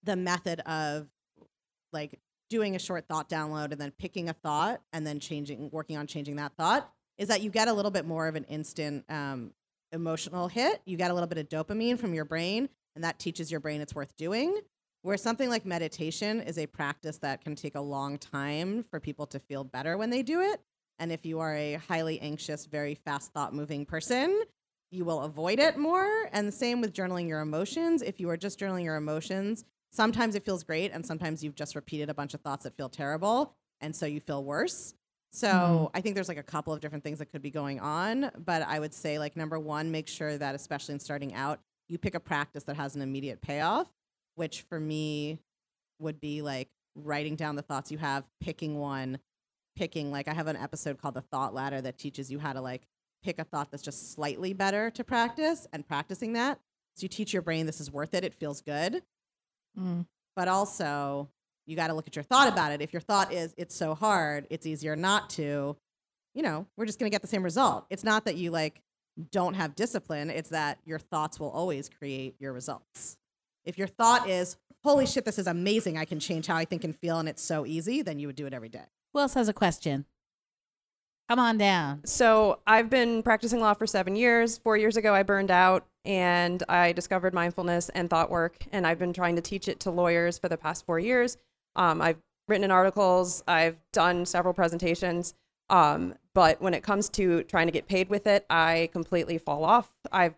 the method of like doing a short thought download and then picking a thought and then changing, working on changing that thought is that you get a little bit more of an instant um, emotional hit. You get a little bit of dopamine from your brain, and that teaches your brain it's worth doing. Where something like meditation is a practice that can take a long time for people to feel better when they do it. And if you are a highly anxious, very fast thought moving person, you will avoid it more. And the same with journaling your emotions. If you are just journaling your emotions, sometimes it feels great, and sometimes you've just repeated a bunch of thoughts that feel terrible, and so you feel worse. So Mhm. I think there's like a couple of different things that could be going on, but I would say like number one, make sure that especially in starting out, you pick a practice that has an immediate payoff, which for me would be like writing down the thoughts you have, picking one, picking like I have an episode called the thought ladder that teaches you how to like pick a thought that's just slightly better to practice and practicing that. So you teach your brain this is worth it, it feels good. Mm. But also, you got to look at your thought about it. If your thought is it's so hard, it's easier not to, you know, we're just going to get the same result. It's not that you like don't have discipline, it's that your thoughts will always create your results. If your thought is, holy shit, this is amazing, I can change how I think and feel, and it's so easy, then you would do it every day. Who else has a question? Come on down. So I've been practicing law for seven years. Four years ago, I burned out and I discovered mindfulness and thought work. And I've been trying to teach it to lawyers for the past four years. Um, I've written in articles, I've done several presentations. Um, but when it comes to trying to get paid with it, I completely fall off. I've,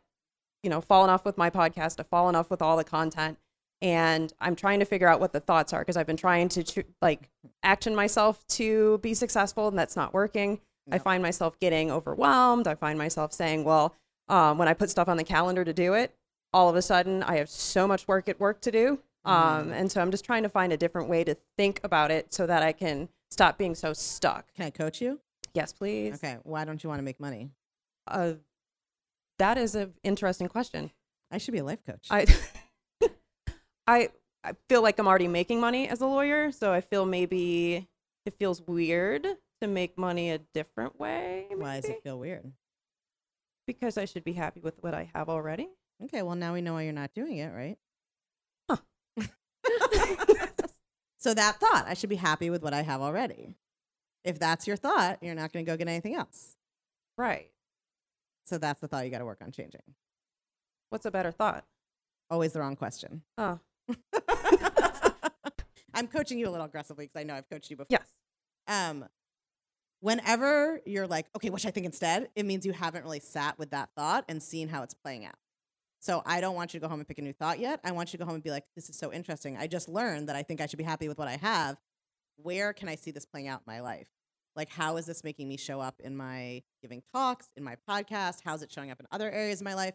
you know, fallen off with my podcast. I've fallen off with all the content. And I'm trying to figure out what the thoughts are because I've been trying to like action myself to be successful, and that's not working. I find myself getting overwhelmed. I find myself saying, well, Um, when I put stuff on the calendar to do it, all of a sudden I have so much work at work to do. Um, and so I'm just trying to find a different way to think about it so that I can stop being so stuck. Can I coach you? Yes, please. Okay. Why don't you want to make money? Uh, that is an interesting question. I should be a life coach. I, I, I feel like I'm already making money as a lawyer, so I feel maybe it feels weird to make money a different way. Why does it feel weird? Because I should be happy with what I have already. Okay, well now we know why you're not doing it, right? so that thought, I should be happy with what I have already. If that's your thought, you're not going to go get anything else. Right. So that's the thought you got to work on changing. What's a better thought? Always the wrong question. Oh. I'm coaching you a little aggressively because I know I've coached you before. Yes. Um, whenever you're like, okay, what should I think instead? It means you haven't really sat with that thought and seen how it's playing out. So I don't want you to go home and pick a new thought yet. I want you to go home and be like, this is so interesting. I just learned that I think I should be happy with what I have. Where can I see this playing out in my life? Like, how is this making me show up in my giving talks, in my podcast? How's it showing up in other areas of my life?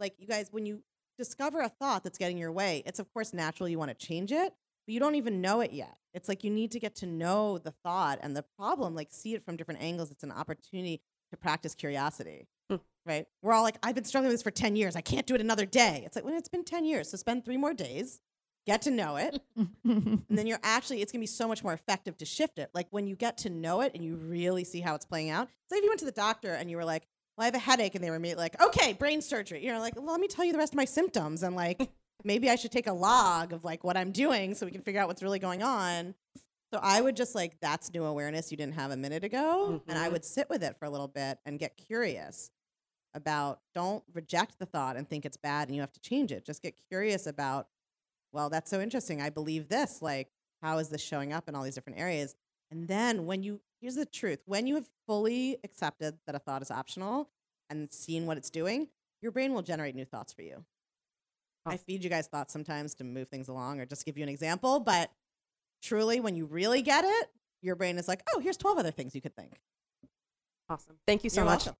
Like, you guys, when you discover a thought that's getting your way, it's of course natural you want to change it, but you don't even know it yet. It's like you need to get to know the thought and the problem, like see it from different angles. It's an opportunity to practice curiosity, hmm. right? We're all like, I've been struggling with this for 10 years. I can't do it another day. It's like, well, it's been 10 years. So spend three more days, get to know it. and then you're actually, it's going to be so much more effective to shift it. Like when you get to know it and you really see how it's playing out. So if you went to the doctor and you were like, well, I have a headache, and they were immediately like, okay, brain surgery. You're like, well, let me tell you the rest of my symptoms. And like, maybe I should take a log of like what I'm doing so we can figure out what's really going on. So I would just like, that's new awareness you didn't have a minute ago. And I Mhm. would sit with it for a little bit and get curious about don't reject the thought and think it's bad and you have to change it. Just get curious about, well, that's so interesting. I believe this. Like, how is this showing up in all these different areas? And then when you, here's the truth when you have fully accepted that a thought is optional and seen what it's doing, your brain will generate new thoughts for you. I feed you guys thoughts sometimes to move things along or just give you an example, but truly, when you really get it, your brain is like, oh, here's 12 other things you could think. Awesome. Thank you so You're much. welcome.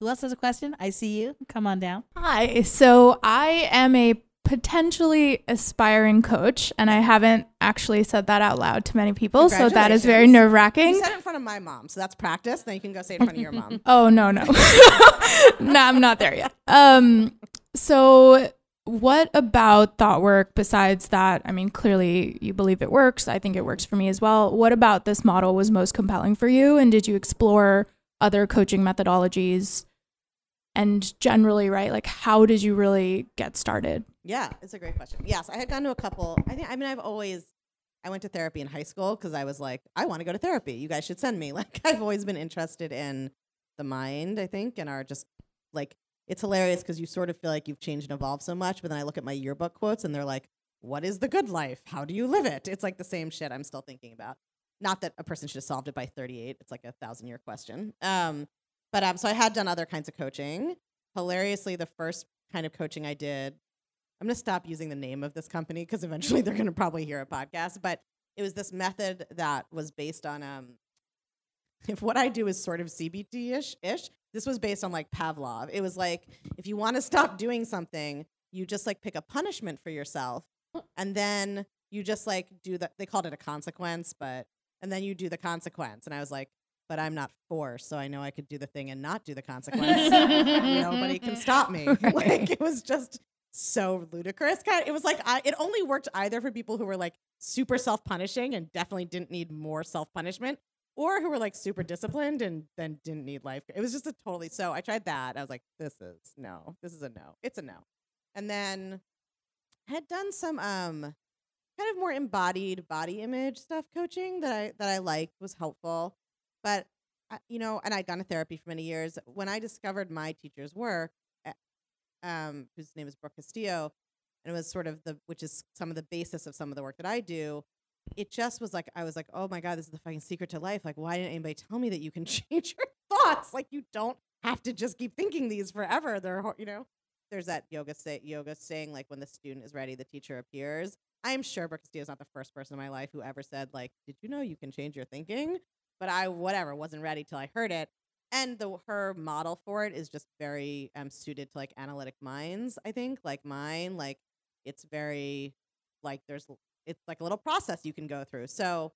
Who else has a question? I see you. Come on down. Hi. So I am a potentially aspiring coach, and I haven't actually said that out loud to many people. So that is very nerve wracking. You said it in front of my mom, so that's practice. Then you can go say it in front of your mom. Oh no, no. no, I'm not there yet. Um so what about thought work besides that? I mean, clearly you believe it works. I think it works for me as well. What about this model was most compelling for you and did you explore other coaching methodologies? And generally, right? Like how did you really get started? Yeah, it's a great question. Yes, I had gone to a couple. I think. I mean, I've always. I went to therapy in high school because I was like, I want to go to therapy. You guys should send me. Like, I've always been interested in the mind. I think, and are just like, it's hilarious because you sort of feel like you've changed and evolved so much. But then I look at my yearbook quotes, and they're like, "What is the good life? How do you live it?" It's like the same shit I'm still thinking about. Not that a person should have solved it by 38. It's like a thousand year question. Um, but um, so I had done other kinds of coaching. Hilariously, the first kind of coaching I did I'm going to stop using the name of this company because eventually they're going to probably hear a podcast. But it was this method that was based on um, if what I do is sort of CBT ish ish. This was based on like Pavlov. It was like if you want to stop doing something, you just like pick a punishment for yourself, and then you just like do that. They called it a consequence, but and then you do the consequence. And I was like, but I'm not forced, so I know I could do the thing and not do the consequence. Nobody can stop me. Like it was just so ludicrous. Kind of, it was like I, it only worked either for people who were like super self punishing and definitely didn't need more self punishment, or who were like super disciplined and then didn't need life. It was just a totally. So I tried that. I was like, this is no, this is a no. It's a no. And then I had done some um kind of more embodied body image stuff coaching that I that I liked was helpful, but I- you know, and I'd gone to therapy for many years. When I discovered my teacher's work, uh, um, whose name is Brooke Castillo, and it was sort of the which is some of the basis of some of the work that I do. It just was like I was like, oh my god, this is the fucking secret to life. Like, why didn't anybody tell me that you can change your thoughts? Like, you don't have to just keep thinking these forever. They're you know, there's that yoga say yoga saying like when the student is ready, the teacher appears. I am sure Brooke Castillo is not the first person in my life who ever said like, did you know you can change your thinking? But I whatever wasn't ready till I heard it. And the her model for it is just very um suited to like analytic minds. I think like mine, like it's very like there's it's like a little process you can go through. So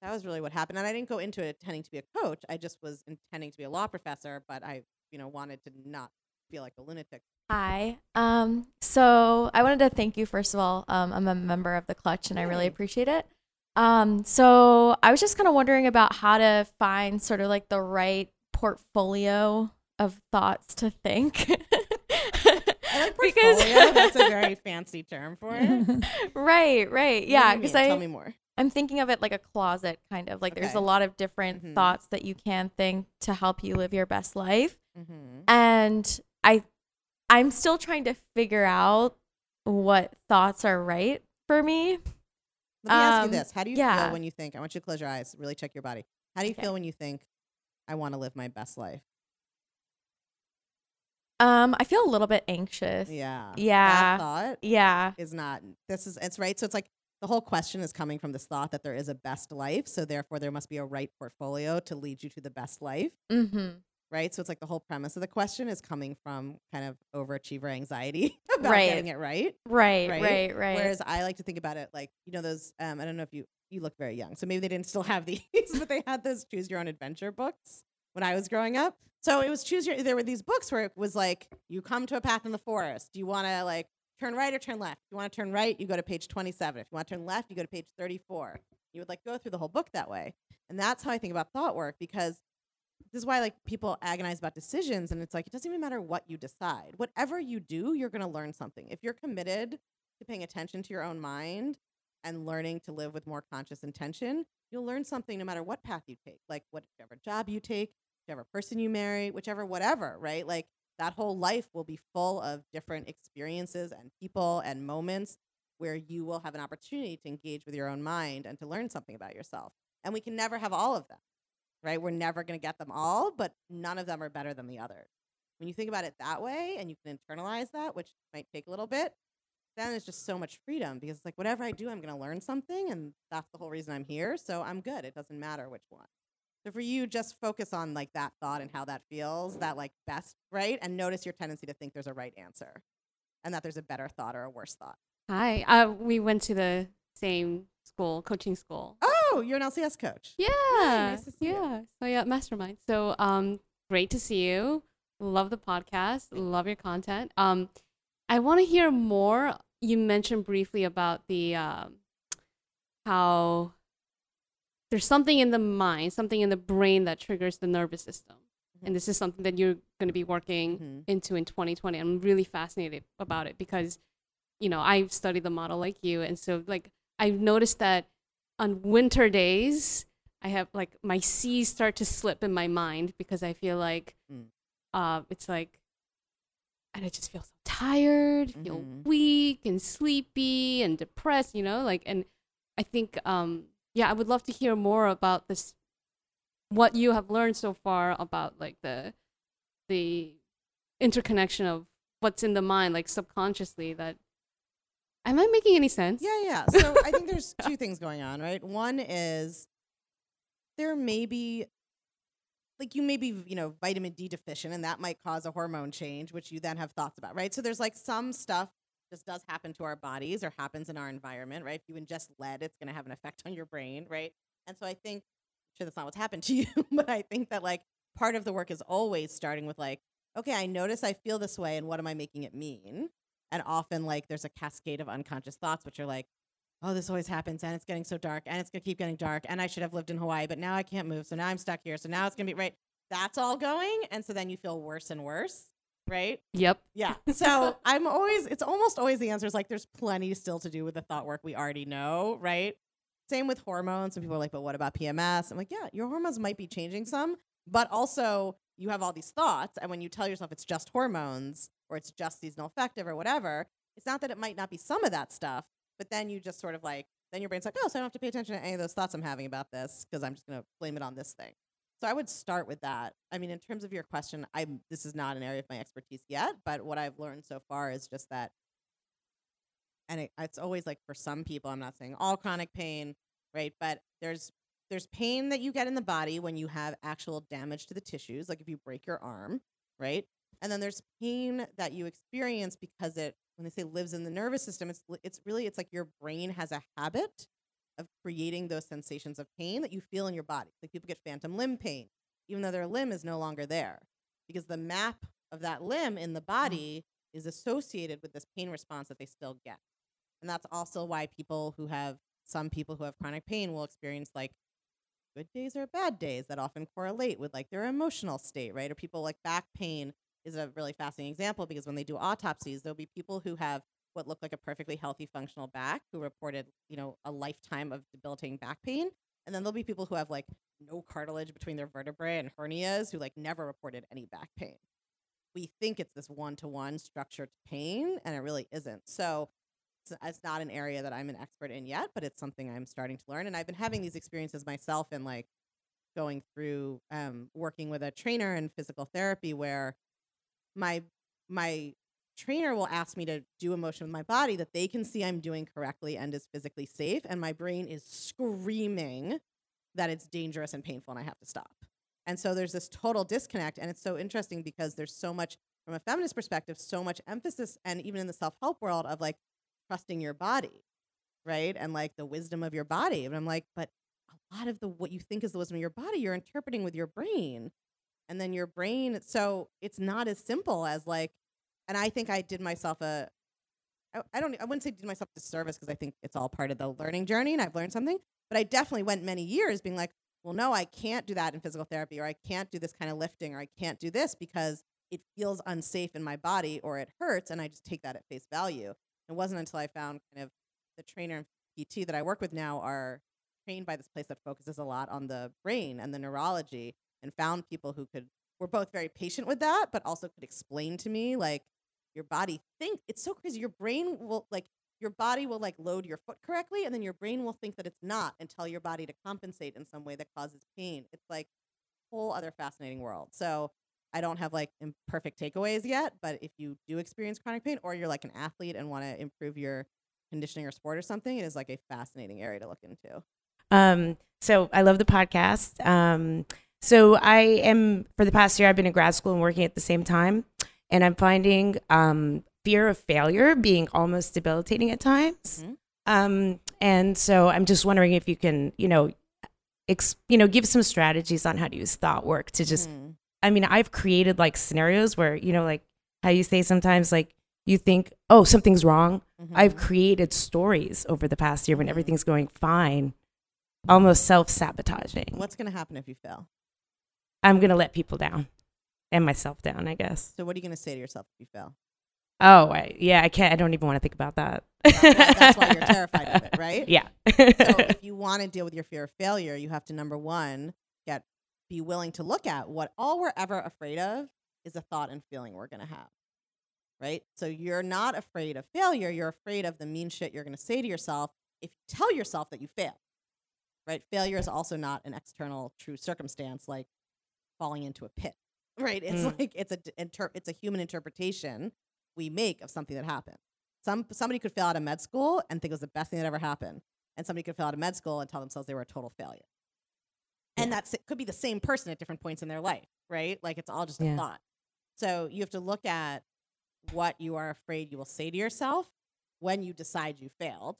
that was really what happened. And I didn't go into it intending to be a coach. I just was intending to be a law professor, but I you know wanted to not feel like a lunatic. Hi. Um, so I wanted to thank you first of all. Um, I'm a member of the Clutch, and I really appreciate it. Um, so I was just kind of wondering about how to find sort of like the right portfolio of thoughts to think. Like portfolio. That's a very fancy term for it. right, right, yeah. Because? I Tell me more. I'm thinking of it like a closet, kind of like there's a lot of different Mhm. thoughts that you can think to help you live your best life, Mhm. and I, I'm still trying to figure out what thoughts are right for me. Let me ask you Um, this: How do you yeah. feel when you think? I want you to close your eyes, really check your body. How do you Okay. feel when you think, "I want to live my best life"? Um, I feel a little bit anxious. Yeah. Yeah. That thought Yeah. is not. This is. It's right. So it's like the whole question is coming from this thought that there is a best life. So therefore, there must be a right portfolio to lead you to the best life. Mm-hmm. Right. So it's like the whole premise of the question is coming from kind of overachiever anxiety about Right. getting it right. Right, right, right. Whereas I like to think about it like you know those. Um, I don't know if you you look very young, so maybe they didn't still have these, but they had those choose your own adventure books when I was growing up. So it was choose your. There were these books where it was like you come to a path in the forest. Do you want to like turn right or turn left? If you want to turn right, you go to page twenty seven. If you want to turn left, you go to page thirty four. You would like go through the whole book that way, and that's how I think about thought work because this is why like people agonize about decisions and it's like it doesn't even matter what you decide whatever you do you're going to learn something if you're committed to paying attention to your own mind and learning to live with more conscious intention you'll learn something no matter what path you take like whatever job you take whichever person you marry whichever whatever right like that whole life will be full of different experiences and people and moments where you will have an opportunity to engage with your own mind and to learn something about yourself and we can never have all of them right? We're never going to get them all, but none of them are better than the others. When you think about it that way and you can internalize that, which might take a little bit, then there's just so much freedom because it's like whatever I do, I'm going to learn something. And that's the whole reason I'm here. So I'm good. It doesn't matter which one. So for you, just focus on like that thought and how that feels, that like best, right? And notice your tendency to think there's a right answer and that there's a better thought or a worse thought. Hi. Uh, we went to the same school, coaching school. Oh, you're an LCS coach. Yeah. nice see you. yeah. So yeah, mastermind. So um, great to see you. Love the podcast. Love your content. Um, I want to hear more. You mentioned briefly about the um, how there's something in the mind, something in the brain that triggers the nervous system. And this is something that you're going to be working into in 2020. I'm really fascinated about it because, you know, I've studied the model like you. And so, like, I've noticed that on winter days, I have like my C's start to slip in my mind because I feel like Mm. uh, it's like, and I just feel so tired, feel Mhm. weak and sleepy and depressed, you know, like, and I think, um, yeah, I would love to hear more about this, what you have learned so far about like the, the interconnection of what's in the mind, like subconsciously that, am I making any sense? Yeah, yeah. So I think there's two things going on, right? One is there may be like you may be, you know, vitamin D deficient and that might cause a hormone change, which you then have thoughts about, right? So there's like some stuff just does happen to our bodies or happens in our environment, right? If you ingest lead, it's going to have an effect on your brain, right? And so I think, sure, that's not what's happened to you, but I think that like part of the work is always starting with like, okay, I notice I feel this way, and what am I making it mean? And often, like, there's a cascade of unconscious thoughts, which are like, oh, this always happens, and it's getting so dark, and it's gonna keep getting dark, and I should have lived in Hawaii, but now I can't move, so now I'm stuck here, so now it's gonna be right. That's all going, and so then you feel worse and worse, right? Yep. Yeah. So I'm always, it's almost always the answer is like, there's plenty still to do with the thought work we already know, right? Same with hormones. And people are like, but what about PMS? I'm like, yeah, your hormones might be changing some, but also you have all these thoughts. And when you tell yourself it's just hormones or it's just seasonal affective or whatever, it's not that it might not be some of that stuff, but then you just sort of like, then your brain's like, oh, so I don't have to pay attention to any of those thoughts I'm having about this because I'm just going to blame it on this thing. So I would start with that. I mean, in terms of your question, I'm this is not an area of my expertise yet, but what I've learned so far is just that, and it, it's always like for some people, I'm not saying all chronic pain, right? But there's there's pain that you get in the body when you have actual damage to the tissues, like if you break your arm, right? And then there's pain that you experience because it, when they say lives in the nervous system, it's it's really it's like your brain has a habit of creating those sensations of pain that you feel in your body. Like people get phantom limb pain, even though their limb is no longer there, because the map of that limb in the mm. body is associated with this pain response that they still get. And that's also why people who have some people who have chronic pain will experience like good days or bad days that often correlate with like their emotional state, right? Or people like back pain is a really fascinating example because when they do autopsies, there'll be people who have what look like a perfectly healthy functional back who reported, you know, a lifetime of debilitating back pain. And then there'll be people who have like no cartilage between their vertebrae and hernias who like never reported any back pain. We think it's this one to one structure to pain, and it really isn't. So it's, it's not an area that I'm an expert in yet, but it's something I'm starting to learn. And I've been having these experiences myself in like going through um, working with a trainer in physical therapy where my my trainer will ask me to do a motion with my body that they can see I'm doing correctly and is physically safe, and my brain is screaming that it's dangerous and painful and I have to stop. And so there's this total disconnect, and it's so interesting because there's so much from a feminist perspective, so much emphasis, and even in the self help world of like trusting your body, right, and like the wisdom of your body. And I'm like, but a lot of the what you think is the wisdom of your body, you're interpreting with your brain, and then your brain. So it's not as simple as like and I think I did myself a I, I don't I wouldn't say did myself a disservice because I think it's all part of the learning journey and I've learned something. But I definitely went many years being like, well, no, I can't do that in physical therapy or I can't do this kind of lifting or I can't do this because it feels unsafe in my body or it hurts and I just take that at face value. It wasn't until I found kind of the trainer and PT that I work with now are trained by this place that focuses a lot on the brain and the neurology and found people who could were both very patient with that, but also could explain to me like your body think it's so crazy. Your brain will like your body will like load your foot correctly, and then your brain will think that it's not and tell your body to compensate in some way that causes pain. It's like a whole other fascinating world. So I don't have like imperfect takeaways yet, but if you do experience chronic pain or you're like an athlete and want to improve your conditioning or sport or something, it is like a fascinating area to look into. Um, so I love the podcast. Um, so I am for the past year I've been in grad school and working at the same time, and I'm finding um, fear of failure being almost debilitating at times. Mm-hmm. Um, and so I'm just wondering if you can, you know, ex- you know, give some strategies on how to use thought work to just. Mm. I mean, I've created like scenarios where you know, like how you say sometimes, like you think, oh, something's wrong. I've created stories over the past year when everything's going fine, almost self sabotaging. What's going to happen if you fail? I'm gonna let people down and myself down, I guess. So what are you going to say to yourself if you fail? Oh, I, yeah, I can't. I don't even want to think about that. That- that's why you're terrified of it, right? Yeah. so if you want to deal with your fear of failure, you have to number one get be willing to look at what all we're ever afraid of is a thought and feeling we're going to have. Right? So you're not afraid of failure, you're afraid of the mean shit you're going to say to yourself if you tell yourself that you failed. Right? Failure is also not an external true circumstance like falling into a pit. Right? It's Mm. like it's a inter- it's a human interpretation we make of something that happened. Some somebody could fail out of med school and think it was the best thing that ever happened, and somebody could fail out of med school and tell themselves they were a total failure. And that's it could be the same person at different points in their life, right? Like it's all just a thought. So you have to look at what you are afraid you will say to yourself when you decide you failed.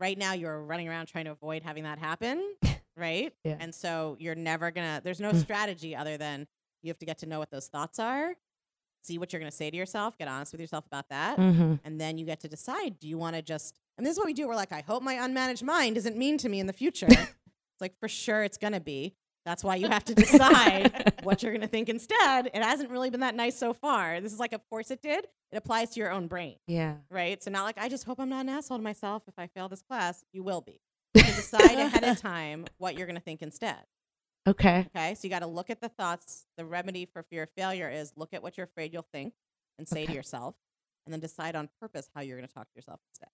Right now, you're running around trying to avoid having that happen, right? Yeah. And so you're never gonna. There's no Mm. strategy other than you have to get to know what those thoughts are, see what you're gonna say to yourself, get honest with yourself about that, mm-hmm. and then you get to decide: do you want to just? And this is what we do. We're like, I hope my unmanaged mind isn't mean to me in the future. it's like for sure it's gonna be. That's why you have to decide what you're gonna think instead. It hasn't really been that nice so far. This is like, of course it did. It applies to your own brain Yeah. right? So not like I just hope I'm not an asshole to myself if I fail this class. You will be. You can decide ahead of time what you're going to think instead. Okay. Okay, so you got to look at the thoughts. The remedy for fear of failure is look at what you're afraid you'll think and say to yourself, and then decide on purpose how you're going to talk to yourself instead.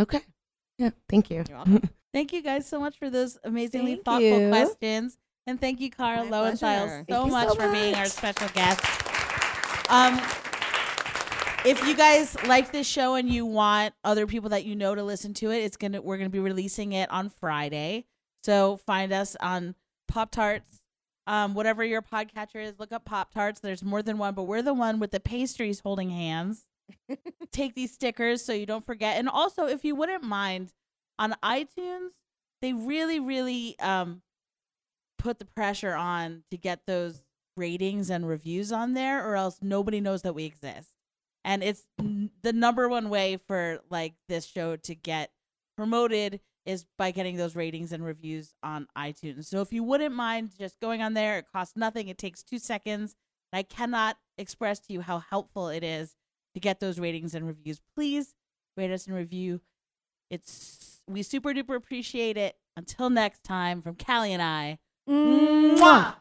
Okay. Yeah. Thank you. You're welcome. Thank you guys so much for those amazingly Thank thoughtful you. questions. And thank you, Kara My Loewentheil, pleasure. so Thank much for being our special guest. Um, if you guys like this show and you want other people that you know to listen to it, it's gonna we're gonna be releasing it on Friday. So find us on Pop Tarts, um, whatever your podcatcher is. Look up Pop Tarts. There's more than one, but we're the one with the pastries holding hands. Take these stickers so you don't forget. And also, if you wouldn't mind, on iTunes, they really, really um, put the pressure on to get those ratings and reviews on there, or else nobody knows that we exist. And it's n- the number one way for like this show to get promoted is by getting those ratings and reviews on iTunes. So if you wouldn't mind just going on there, it costs nothing. It takes two seconds. And I cannot express to you how helpful it is to get those ratings and reviews. Please rate us and review. It's we super duper appreciate it. Until next time, from Callie and I. Mwah!